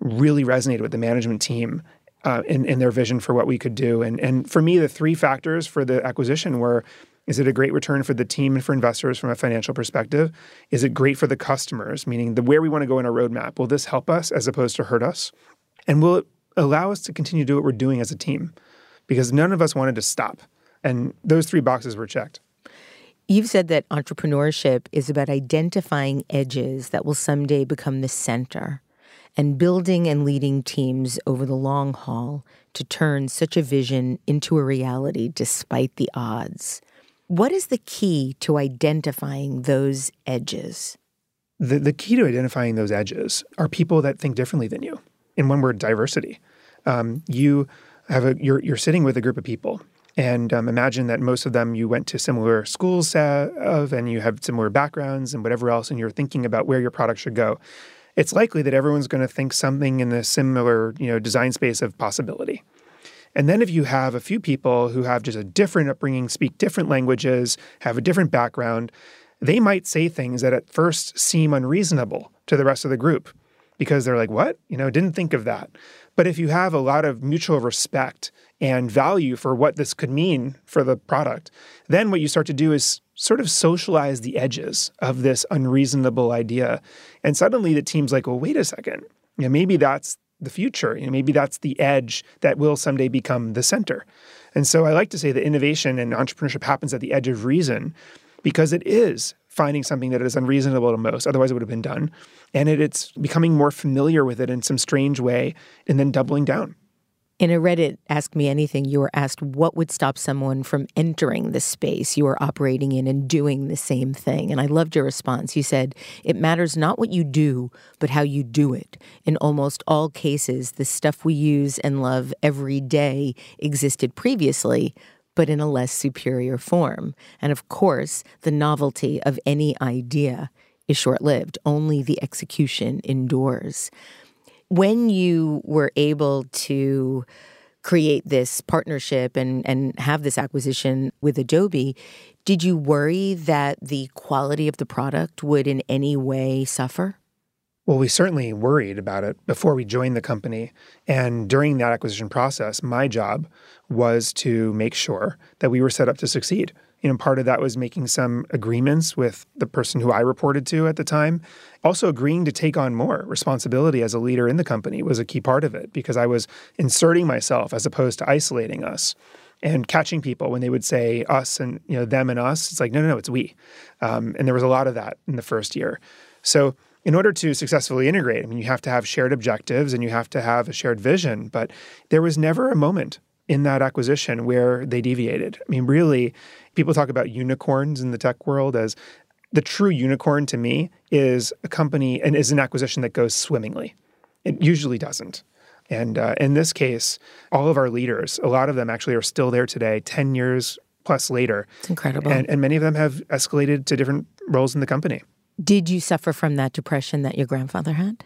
really resonated with the management team uh, in, in their vision for what we could do. And and for me, the three factors for the acquisition were. Is it a great return for the team and for investors from a financial perspective? Is it great for the customers, meaning the where we want to go in our roadmap? Will this help us as opposed to hurt us? And will it allow us to continue to do what we're doing as a team because none of us wanted to stop. And those three boxes were checked. You've said that entrepreneurship is about identifying edges that will someday become the center and building and leading teams over the long haul to turn such a vision into a reality despite the odds. What is the key to identifying those edges? The, the key to identifying those edges are people that think differently than you in one word, diversity. Um, you have a you're you're sitting with a group of people, and um, imagine that most of them you went to similar schools uh, of, and you have similar backgrounds and whatever else, and you're thinking about where your product should go. It's likely that everyone's going to think something in a similar you know design space of possibility. And then if you have a few people who have just a different upbringing, speak different languages, have a different background, they might say things that at first seem unreasonable to the rest of the group because they're like, what? You know, didn't think of that. But if you have a lot of mutual respect and value for what this could mean for the product, then what you start to do is sort of socialize the edges of this unreasonable idea. And suddenly the team's like, well, wait a second. You know, maybe that's the future. You know, maybe that's the edge that will someday become the center. And so I like to say that innovation and entrepreneurship happens at the edge of reason because it is finding something that is unreasonable to most, otherwise it would have been done. And it, it's becoming more familiar with it in some strange way and then doubling down. In a Reddit Ask Me Anything, you were asked what would stop someone from entering the space you are operating in and doing the same thing. And I loved your response. You said, It matters not what you do, but how you do it. In almost all cases, the stuff we use and love every day existed previously, but in a less superior form. And of course, the novelty of any idea is short lived, only the execution endures when you were able to create this partnership and, and have this acquisition with Adobe, did you worry that the quality of the product would in any way suffer? Well, we certainly worried about it before we joined the company. And during that acquisition process, my job was to make sure that we were set up to succeed. You know, part of that was making some agreements with the person who I reported to at the time. Also, agreeing to take on more responsibility as a leader in the company was a key part of it because I was inserting myself as opposed to isolating us and catching people when they would say us and you know them and us. It's like no, no, no, it's we. Um, and there was a lot of that in the first year. So in order to successfully integrate, I mean, you have to have shared objectives and you have to have a shared vision. But there was never a moment in that acquisition where they deviated. I mean, really, people talk about unicorns in the tech world as the true unicorn to me is a company and is an acquisition that goes swimmingly. It usually doesn't. And uh, in this case, all of our leaders, a lot of them actually are still there today, 10 years plus later. It's incredible. And, and many of them have escalated to different roles in the company. Did you suffer from that depression that your grandfather had?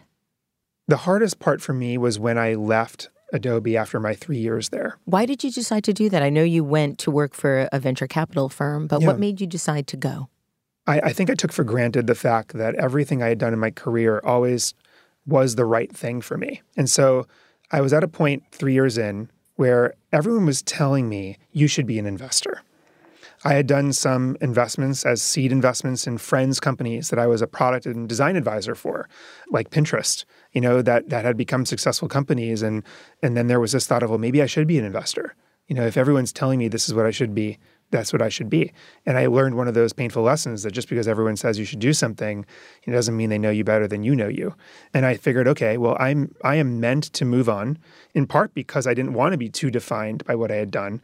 The hardest part for me was when I left Adobe after my three years there. Why did you decide to do that? I know you went to work for a venture capital firm, but Yeah. what made you decide to go? I, I think I took for granted the fact that everything I had done in my career always was the right thing for me. And so I was at a point three years in where everyone was telling me, you should be an investor. I had done some investments as seed investments in friends' companies that I was a product and design advisor for, like Pinterest, you know, that that had become successful companies. And and then there was this thought of, well, maybe I should be an investor. You know, if everyone's telling me this is what I should be, that's what I should be. And I learned one of those painful lessons that just because everyone says you should do something, it doesn't mean they know you better than you know you. And I figured, okay, well, I'm I am meant to move on, in part because I didn't want to be too defined by what I had done.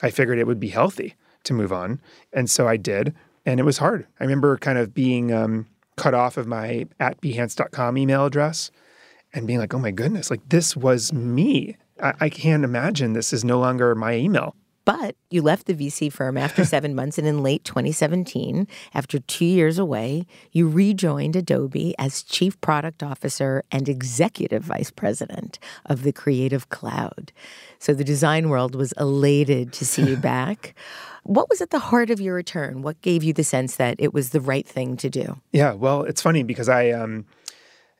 I figured it would be healthy to move on. And so I did. And it was hard. I remember kind of being um, cut off of my at behance.com email address and being like, oh my goodness, like this was me. I, I can't imagine this is no longer my email. But you left the VC firm after seven months, and in late 2017, after two years away, you rejoined Adobe as Chief Product Officer and Executive Vice President of the Creative Cloud. So the design world was elated to see you back. What was at the heart of your return? What gave you the sense that it was the right thing to do? Yeah, well, it's funny because I um,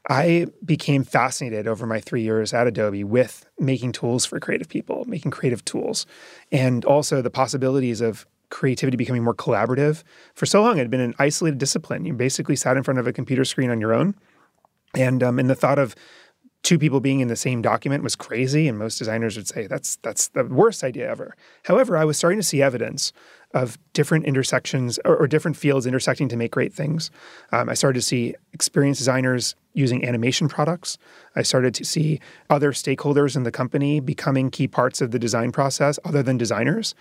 I became fascinated over my three years at Adobe with making tools for creative people, making creative tools, and also the possibilities of creativity becoming more collaborative. For so long, it had been an isolated discipline. You basically sat in front of a computer screen on your own, and um, and the thought of two people being in the same document was crazy, and most designers would say that's that's the worst idea ever. However, I was starting to see evidence of different intersections or, or different fields intersecting to make great things. Um, I started to see experienced designers using animation products. I started to see other stakeholders in the company becoming key parts of the design process other than designers.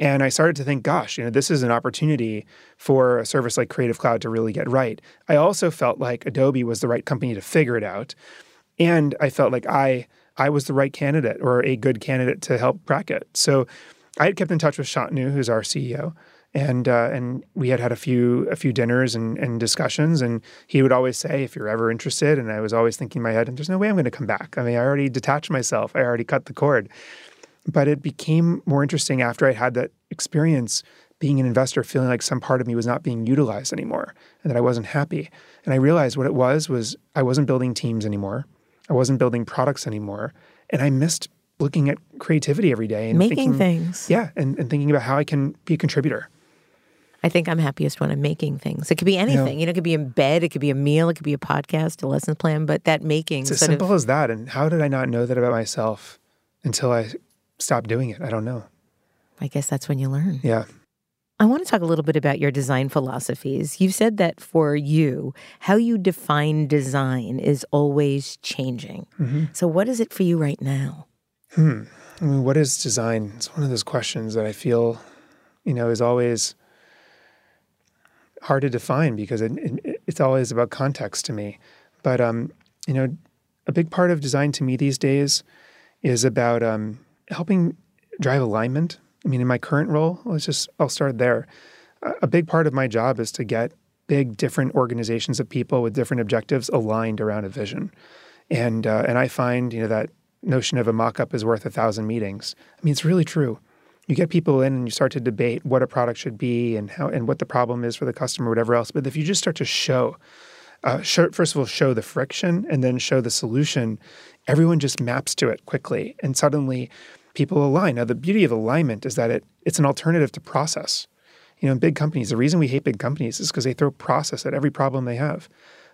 And I started to think, gosh, you know, this is an opportunity for a service like Creative Cloud to really get right. I also felt like Adobe was the right company to figure it out. And I felt like I I was the right candidate or a good candidate to help crack it. So I had kept in touch with Shantanu, who's our CEO, and uh, and we had had a few a few dinners and, and discussions. And he would always say, "If you're ever interested," and I was always thinking in my head, "And "There's no way I'm going to come back. I mean, I already detached myself. I already cut the cord." But it became more interesting after I had that experience being an investor, feeling like some part of me was not being utilized anymore, and that I wasn't happy. And I realized what it was was I wasn't building teams anymore. I wasn't building products anymore, and I missed looking at creativity every day and Making thinking, things. yeah, and, and thinking about how I can be a contributor. I think I'm happiest when I'm making things. It could be anything. You know, it could be in bed, it could be a meal, it could be a podcast, a lesson plan, but that making It's as simple of, as that. And how did I not know that about myself until I stopped doing it? I don't know. I guess that's when you learn. Yeah. I want to talk a little bit about your design philosophies. You've said that for you, how you define design is always changing. Mm-hmm. So, what is it for you right now? Hmm. I mean, what is design? It's one of those questions that I feel, you know, is always hard to define because it, it, it's always about context to me. But um, you know, a big part of design to me these days is about um, helping drive alignment. I mean, in my current role, let's just I'll start there. A, big part of my job is to get big, different organizations of people with different objectives aligned around a vision, and uh, and I find you know that notion of a mock up is worth a thousand meetings. I mean, it's really true. You get people in and you start to debate what a product should be and how and what the problem is for the customer, whatever else. But if you just start to show, uh, show first of all, show the friction and then show the solution, everyone just maps to it quickly, and suddenly people align. Now, the beauty of alignment is that it it's an alternative to process. You know, in big companies, the reason we hate big companies is because they throw process at every problem they have.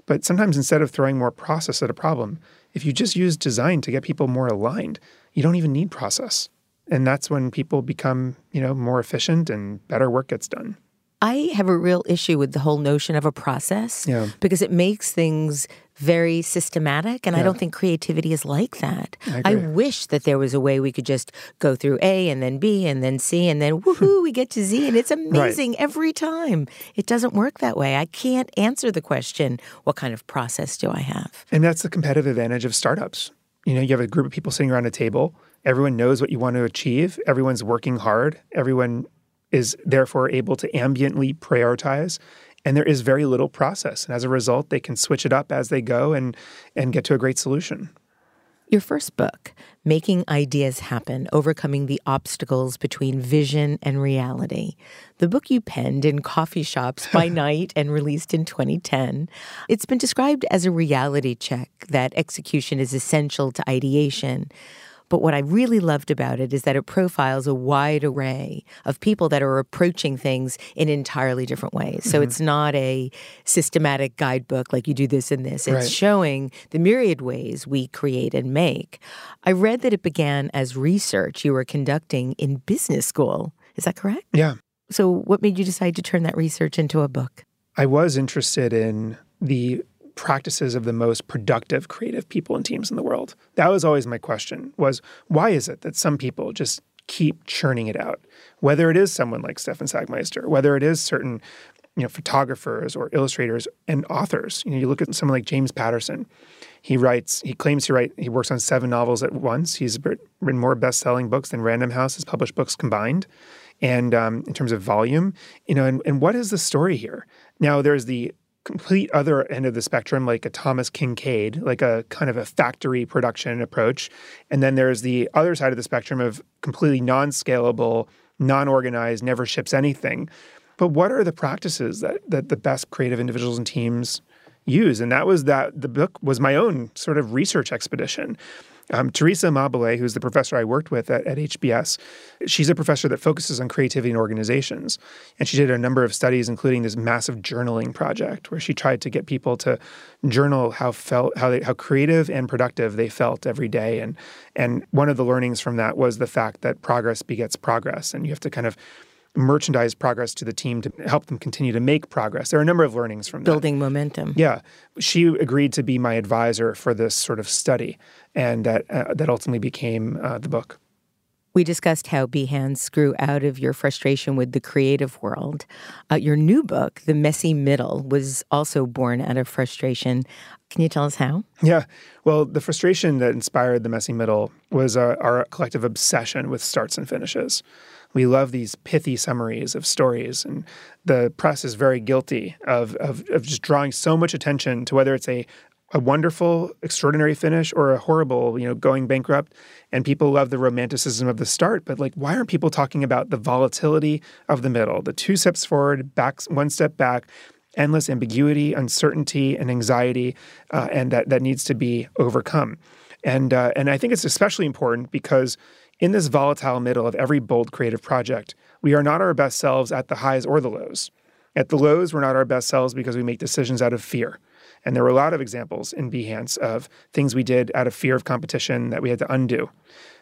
But sometimes instead of throwing more process at a problem, if you just use design to get people more aligned, you don't even need process. And that's when people become, you know, more efficient and better work gets done. I have a real issue with the whole notion of a process Yeah. because it makes things very systematic. And I don't think creativity is like that. I agree. wish that there was a way we could just go through A and then B and then C and then woohoo, we get to Z. And it's amazing every time. It doesn't work that way. I can't answer the question, what kind of process do I have? And that's the competitive advantage of startups. You know, you have a group of people sitting around a table. Everyone knows what you want to achieve. Everyone's working hard. Everyone is therefore able to ambiently prioritize. And there is very little process. And as a result, they can switch it up as they go and, and get to a great solution. Your first book, Making Ideas Happen Overcoming the Obstacles Between Vision and Reality. The book you penned in coffee shops by night and released in 2010. It's been described as a reality check that execution is essential to ideation. But what I really loved about it is that it profiles a wide array of people that are approaching things in entirely different ways. So mm-hmm. it's not a systematic guidebook like you do this and this. It's Right. showing the myriad ways we create and make. I read that it began as research you were conducting in business school. Is that correct? Yeah. So, what made you decide to turn that research into a book? I was interested in the practices of the most productive creative people and teams in the world. That was always my question was why is it that some people just keep churning it out? Whether it is someone like Stefan Sagmeister, whether it is certain you know photographers or illustrators and authors. You know, you look at someone like James Patterson. He writes, he claims to write, he works on seven novels at once. He's written more best-selling books than Random House has published books combined. And um, in terms of volume, you know, and, and what is the story here? Now, there's the complete other end of the spectrum, like a Thomas Kinkade, like a kind of a factory production approach. And then there's the other side of the spectrum of completely non scalable, non organized, never ships anything. But what are the practices that, that the best creative individuals and teams use? And that was that the book was my own sort of research expedition. Um, Teresa Amabile, who's the professor I worked with at, at HBS, she's a professor that focuses on creativity in organizations. And she did a number of studies, including this massive journaling project, where she tried to get people to journal how felt, how they, how creative and productive they felt every day. And and one of the learnings from that was the fact that progress begets progress, and you have to kind of merchandise progress to the team to help them continue to make progress. There are a number of learnings from that. Building momentum. Yeah, she agreed to be my advisor for this sort of study, and that uh, that ultimately became uh, the book. We discussed how Behance grew out of your frustration with the creative world. Uh, your new book, The Messy Middle, was also born out of frustration. Can you tell us how? Yeah, well, the frustration that inspired the messy middle was uh, our collective obsession with starts and finishes. We love these pithy summaries of stories, and the press is very guilty of, of, of just drawing so much attention to whether it's a a wonderful, extraordinary finish or a horrible, you know, going bankrupt. And people love the romanticism of the start, but like, why aren't people talking about the volatility of the middle, the two steps forward, back one step back, endless ambiguity, uncertainty, and anxiety, uh, and that that needs to be overcome. And uh, and I think it's especially important because in this volatile middle of every bold creative project, we are not our best selves at the highs or the lows. At the lows, we're not our best selves because we make decisions out of fear. And there were a lot of examples in Behance of things we did out of fear of competition that we had to undo.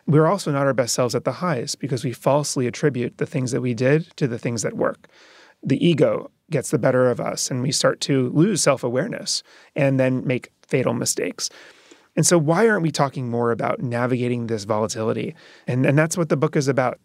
We're also not our best selves at the highs because we falsely attribute the things that we did to the things that work. The ego gets the better of us and we start to lose self awareness and then make fatal mistakes. And so, why aren't we talking more about navigating this volatility? And, and that's what the book is about.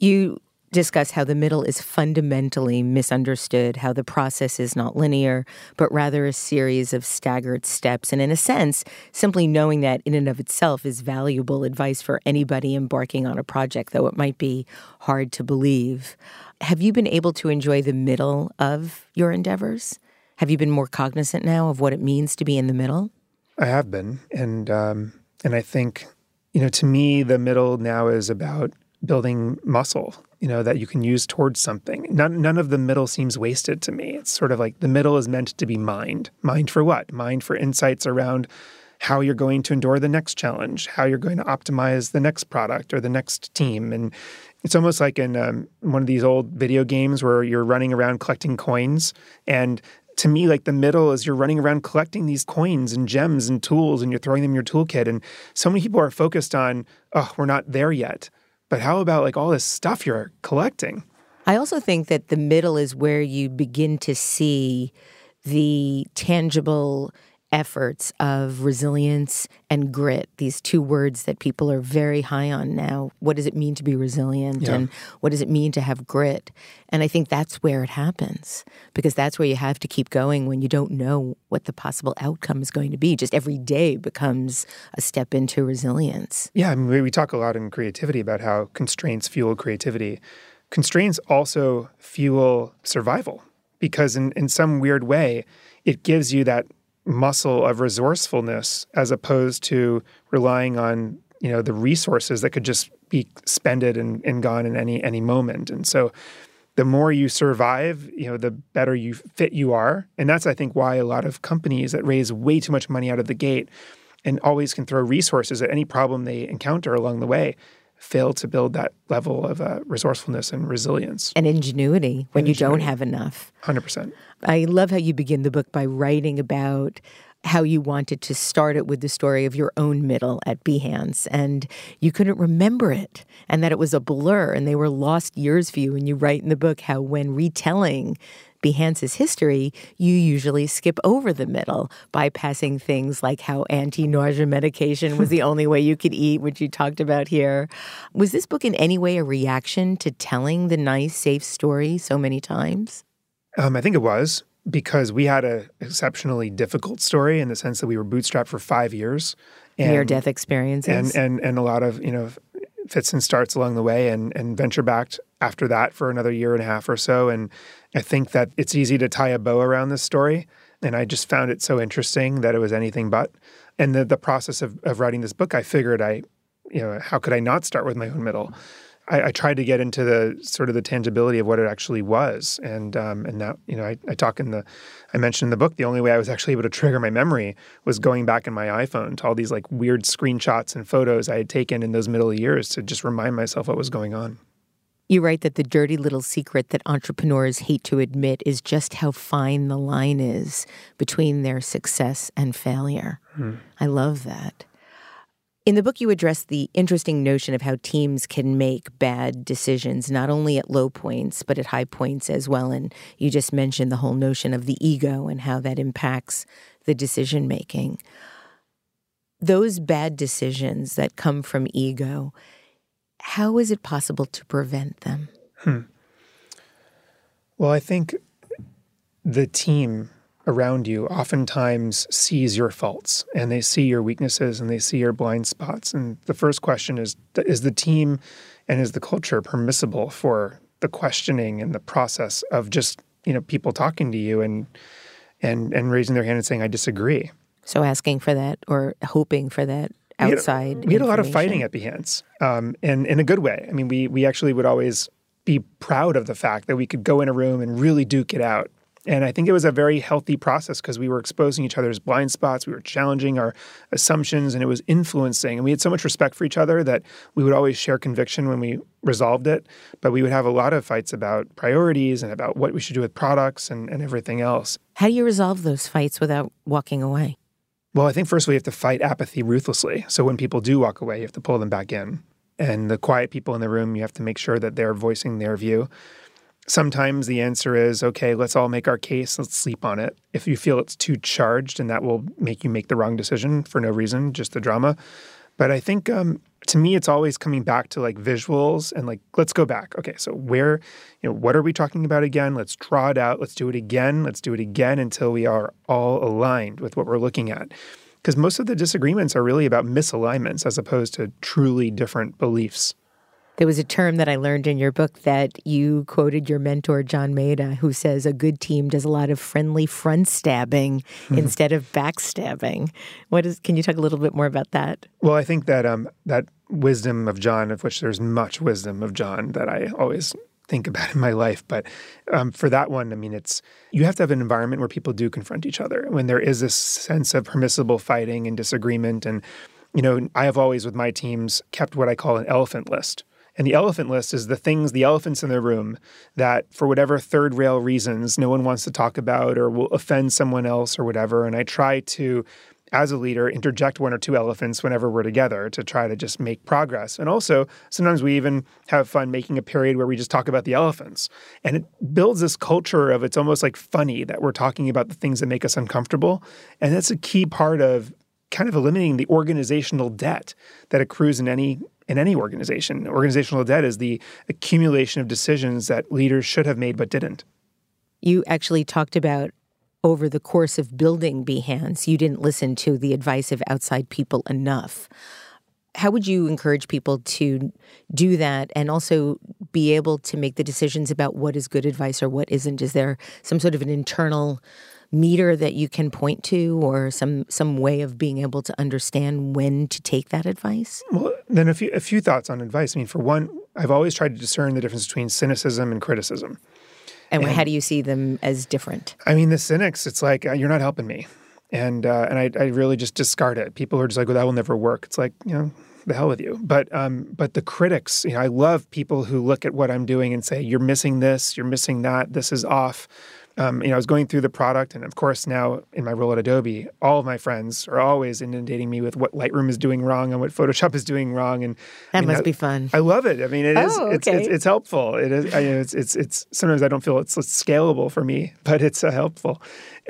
You discuss how the middle is fundamentally misunderstood, how the process is not linear, but rather a series of staggered steps. And in a sense, simply knowing that in and of itself is valuable advice for anybody embarking on a project, though it might be hard to believe. Have you been able to enjoy the middle of your endeavors? Have you been more cognizant now of what it means to be in the middle? I have been, and um, and I think you know, to me, the middle now is about building muscle, you know, that you can use towards something. None, none of the middle seems wasted to me. It's sort of like the middle is meant to be mined. Mined for what? Mined for insights around how you're going to endure the next challenge, how you're going to optimize the next product or the next team. And it's almost like in um, one of these old video games where you're running around collecting coins. And to me, like the middle is you're running around collecting these coins and gems and tools and you're throwing them in your toolkit. And so many people are focused on, oh, we're not there yet. But how about like all this stuff you're collecting? I also think that the middle is where you begin to see the tangible efforts of resilience and grit, these two words that people are very high on now. What does it mean to be resilient yeah. and what does it mean to have grit? And I think that's where it happens because that's where you have to keep going when you don't know what the possible outcome is going to be. Just every day becomes a step into resilience. Yeah, I mean, we talk a lot in creativity about how constraints fuel creativity. Constraints also fuel survival because, in, in some weird way, it gives you that muscle of resourcefulness as opposed to relying on you know the resources that could just be spended and, and gone in any any moment. And so the more you survive you know the better you fit you are. And that's i think why a lot of companies that raise way too much money out of the gate and always can throw resources at any problem they encounter along the way fail to build that level of uh, resourcefulness and resilience. And ingenuity when and you ingenuity. don't have enough. 100% I love how you begin the book by writing about how you wanted to start it with the story of your own middle at Behance and you couldn't remember it and that it was a blur and they were lost years for you and you write in the book how when retelling Behance's history, you usually skip over the middle, bypassing things like how anti nausea medication was the only way you could eat, which you talked about here. Was this book in any way a reaction to telling the nice, safe story so many times? Um, I think it was because we had an exceptionally difficult story in the sense that we were bootstrapped for five years. Near death experiences. And, and, and a lot of, you know, fits and starts along the way and, and venture backed after that for another year and a half or so. And I think that it's easy to tie a bow around this story. And I just found it so interesting that it was anything but. And the, the process of, of writing this book, I figured I, you know, how could I not start with my own middle? I, I, tried to get into the sort of the tangibility of what it actually was, and um, and now you know I, I, talk in the I mentioned in the book the only way I was actually able to trigger my memory was going back in my iPhone to all these like weird screenshots and photos I had taken in those middle years to just remind myself what was going on. You write that the dirty little secret that entrepreneurs hate to admit is just how fine the line is between their success and failure. Hmm. I love that. In the book, you address the interesting notion of how teams can make bad decisions, not only at low points, but at high points as well. And you just mentioned the whole notion of the ego and how that impacts the decision making. Those bad decisions that come from ego, how is it possible to prevent them? Hmm. Well, I think the team around you oftentimes sees your faults and they see your weaknesses and they see your blind spots. And the first question is Is the team and is the culture permissible for the questioning and the process of just you know people talking to you and and and raising their hand and saying I disagree. So asking for that or hoping for that outside. We had, we had a lot of fighting at Behance, um, and in a good way. I mean, we we actually would always be proud of the fact that we could go in a room and really duke it out and I think it was a very healthy process because we were exposing each other's blind spots, we were challenging our assumptions, and it was influencing. And we had so much respect for each other that we would always share conviction when we resolved it. But we would have a lot of fights about priorities and about what we should do with products and, and everything else. How do you resolve those fights without walking away? Well, I think first we have to fight apathy ruthlessly. So when people do walk away, you have to pull them back in. And the quiet people in the room, you have to make sure that they're voicing their view. Sometimes the answer is okay, let's all make our case, let's sleep on it. If you feel it's too charged and that will make you make the wrong decision for no reason, just the drama. But I think um, to me, it's always coming back to like visuals and like, let's go back. Okay, so where, you know, what are we talking about again? Let's draw it out. Let's do it again. Let's do it again until we are all aligned with what we're looking at. Because most of the disagreements are really about misalignments as opposed to truly different beliefs. There was a term that I learned in your book that you quoted your mentor, John Maeda, who says a good team does a lot of friendly front stabbing mm-hmm. instead of backstabbing. What is, can you talk a little bit more about that? Well, I think that, um, that wisdom of John, of which there's much wisdom of John that I always think about in my life. But um, for that one, I mean, it's you have to have an environment where people do confront each other. When there is this sense of permissible fighting and disagreement, and you know, I have always with my teams kept what I call an elephant list. And the elephant list is the things, the elephants in the room that, for whatever third rail reasons, no one wants to talk about or will offend someone else or whatever. And I try to, as a leader, interject one or two elephants whenever we're together to try to just make progress. And also, sometimes we even have fun making a period where we just talk about the elephants. And it builds this culture of it's almost like funny that we're talking about the things that make us uncomfortable. And that's a key part of kind of eliminating the organizational debt that accrues in any in any organization. Organizational debt is the accumulation of decisions that leaders should have made but didn't. You actually talked about over the course of building Behance, you didn't listen to the advice of outside people enough. How would you encourage people to do that and also be able to make the decisions about what is good advice or what isn't? Is there some sort of an internal meter that you can point to or some some way of being able to understand when to take that advice? Well, then a few a few thoughts on advice. I mean, for one, I've always tried to discern the difference between cynicism and criticism. And, and how do you see them as different? I mean, the cynics, it's like uh, you're not helping me, and uh, and I, I really just discard it. People are just like, well, that will never work. It's like you know, the hell with you. But um, but the critics, you know, I love people who look at what I'm doing and say, you're missing this, you're missing that, this is off um, you know, I was going through the product, and of course, now in my role at Adobe, all of my friends are always inundating me with what Lightroom is doing wrong and what Photoshop is doing wrong. And that I mean, must be fun. I love it. I mean, it oh, is. Okay. It's, it's, it's helpful. It is. I, it's it's it's. Sometimes I don't feel it's, it's scalable for me, but it's uh, helpful.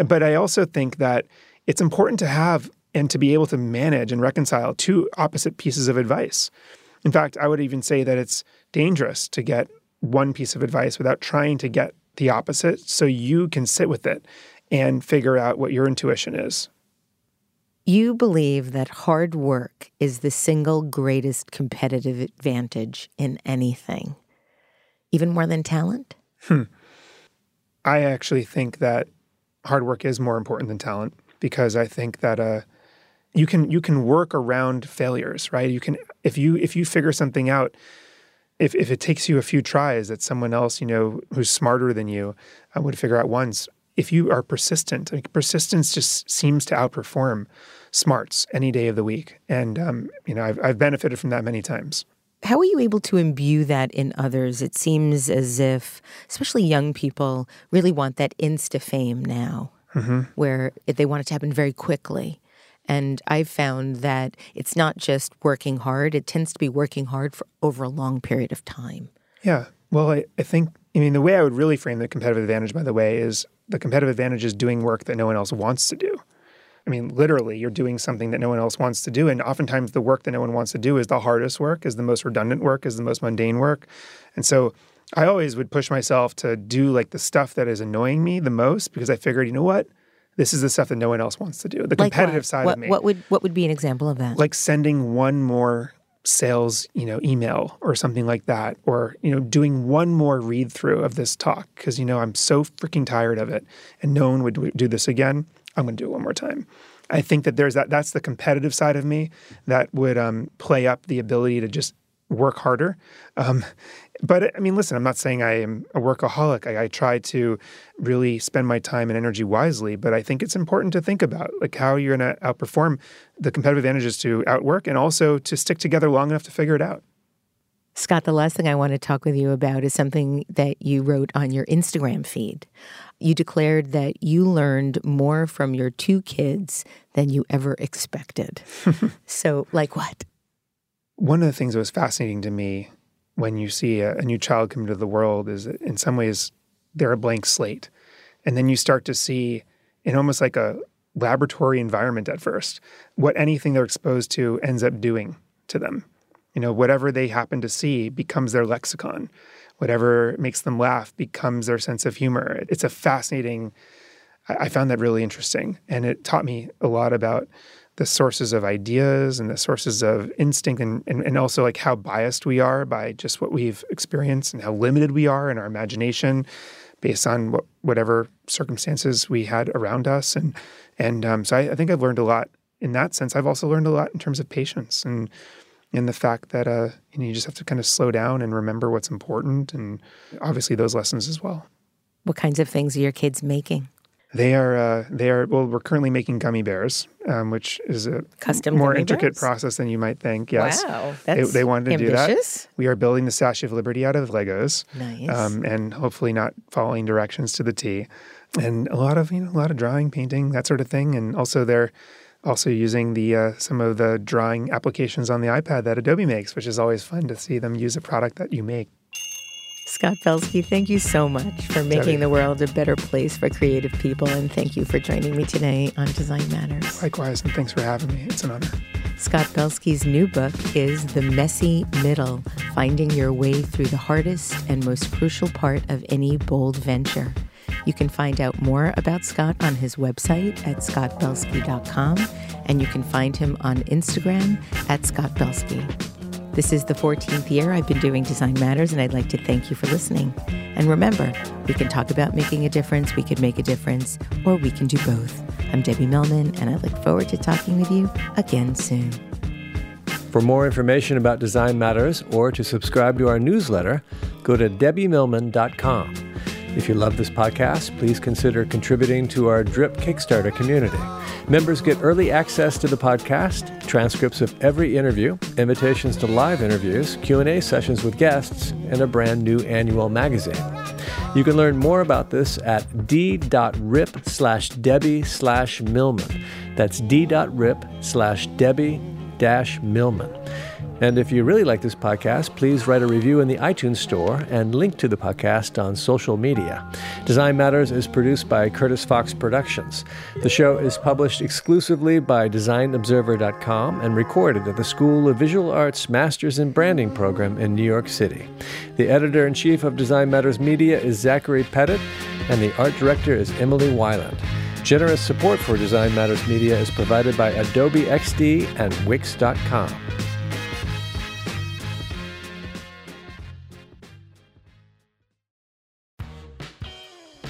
But I also think that it's important to have and to be able to manage and reconcile two opposite pieces of advice. In fact, I would even say that it's dangerous to get one piece of advice without trying to get the opposite so you can sit with it and figure out what your intuition is. You believe that hard work is the single greatest competitive advantage in anything, even more than talent? Hmm. I actually think that hard work is more important than talent because I think that uh, you can you can work around failures, right? You can if you if you figure something out if, if it takes you a few tries that someone else, you know, who's smarter than you uh, would figure out once, if you are persistent, like persistence just seems to outperform smarts any day of the week. And, um, you know, I've, I've benefited from that many times. How are you able to imbue that in others? It seems as if, especially young people, really want that insta fame now, mm-hmm. where they want it to happen very quickly. And I've found that it's not just working hard, it tends to be working hard for over a long period of time. Yeah. Well, I, I think, I mean, the way I would really frame the competitive advantage, by the way, is the competitive advantage is doing work that no one else wants to do. I mean, literally, you're doing something that no one else wants to do. And oftentimes, the work that no one wants to do is the hardest work, is the most redundant work, is the most mundane work. And so I always would push myself to do like the stuff that is annoying me the most because I figured, you know what? This is the stuff that no one else wants to do. The competitive side what, of me. What would what would be an example of that? Like sending one more sales, you know, email or something like that, or you know, doing one more read through of this talk because you know I'm so freaking tired of it, and no one would do this again. I'm going to do it one more time. I think that there's that. That's the competitive side of me that would um, play up the ability to just work harder. Um, but I mean, listen, I'm not saying I am a workaholic. I, I, try to really spend my time and energy wisely, but I think it's important to think about like how you're going to outperform the competitive advantages to outwork and also to stick together long enough to figure it out. Scott, the last thing I want to talk with you about is something that you wrote on your Instagram feed. You declared that you learned more from your two kids than you ever expected. so, like what? One of the things that was fascinating to me when you see a, a new child come into the world is in some ways they're a blank slate. And then you start to see in almost like a laboratory environment at first what anything they're exposed to ends up doing to them. You know, whatever they happen to see becomes their lexicon. Whatever makes them laugh becomes their sense of humor. It's a fascinating, I found that really interesting. And it taught me a lot about the sources of ideas and the sources of instinct and, and, and also like how biased we are by just what we've experienced and how limited we are in our imagination based on what, whatever circumstances we had around us and and um, so I, I think I've learned a lot in that sense. I've also learned a lot in terms of patience and and the fact that uh, you know you just have to kind of slow down and remember what's important, and obviously those lessons as well. What kinds of things are your kids making? They are uh, they are well. We're currently making gummy bears, um, which is a Custom more intricate bears? process than you might think. Yes, Wow, they, that's they wanted to do that. ambitious. We are building the Statue of Liberty out of Legos, Nice. um, and hopefully not following directions to the T. And a lot of you know a lot of drawing, painting, that sort of thing, and also they're also using the uh, some of the drawing applications on the iPad that Adobe makes, which is always fun to see them use a product that you make. Scott Belsky, thank you so much for making the world a better place for creative people. And thank you for joining me today on Design Matters. Likewise, and thanks for having me. It's an honor. Scott Belsky's new book is The Messy Middle Finding Your Way Through the Hardest and Most Crucial Part of Any Bold Venture. You can find out more about Scott on his website at scottbelsky.com, and you can find him on Instagram at Scott Belsky. This is the 14th year I've been doing Design Matters, and I'd like to thank you for listening. And remember, we can talk about making a difference, we could make a difference, or we can do both. I'm Debbie Millman, and I look forward to talking with you again soon. For more information about Design Matters or to subscribe to our newsletter, go to debbiemillman.com. If you love this podcast, please consider contributing to our Drip Kickstarter community. Members get early access to the podcast, transcripts of every interview, invitations to live interviews, Q&A sessions with guests, and a brand new annual magazine. You can learn more about this at d.rip slash Debbie slash Millman. That's d.rip slash Debbie dash Millman. And if you really like this podcast, please write a review in the iTunes Store and link to the podcast on social media. Design Matters is produced by Curtis Fox Productions. The show is published exclusively by DesignObserver.com and recorded at the School of Visual Arts Masters in Branding program in New York City. The editor in chief of Design Matters Media is Zachary Pettit, and the art director is Emily Weiland. Generous support for Design Matters Media is provided by Adobe XD and Wix.com.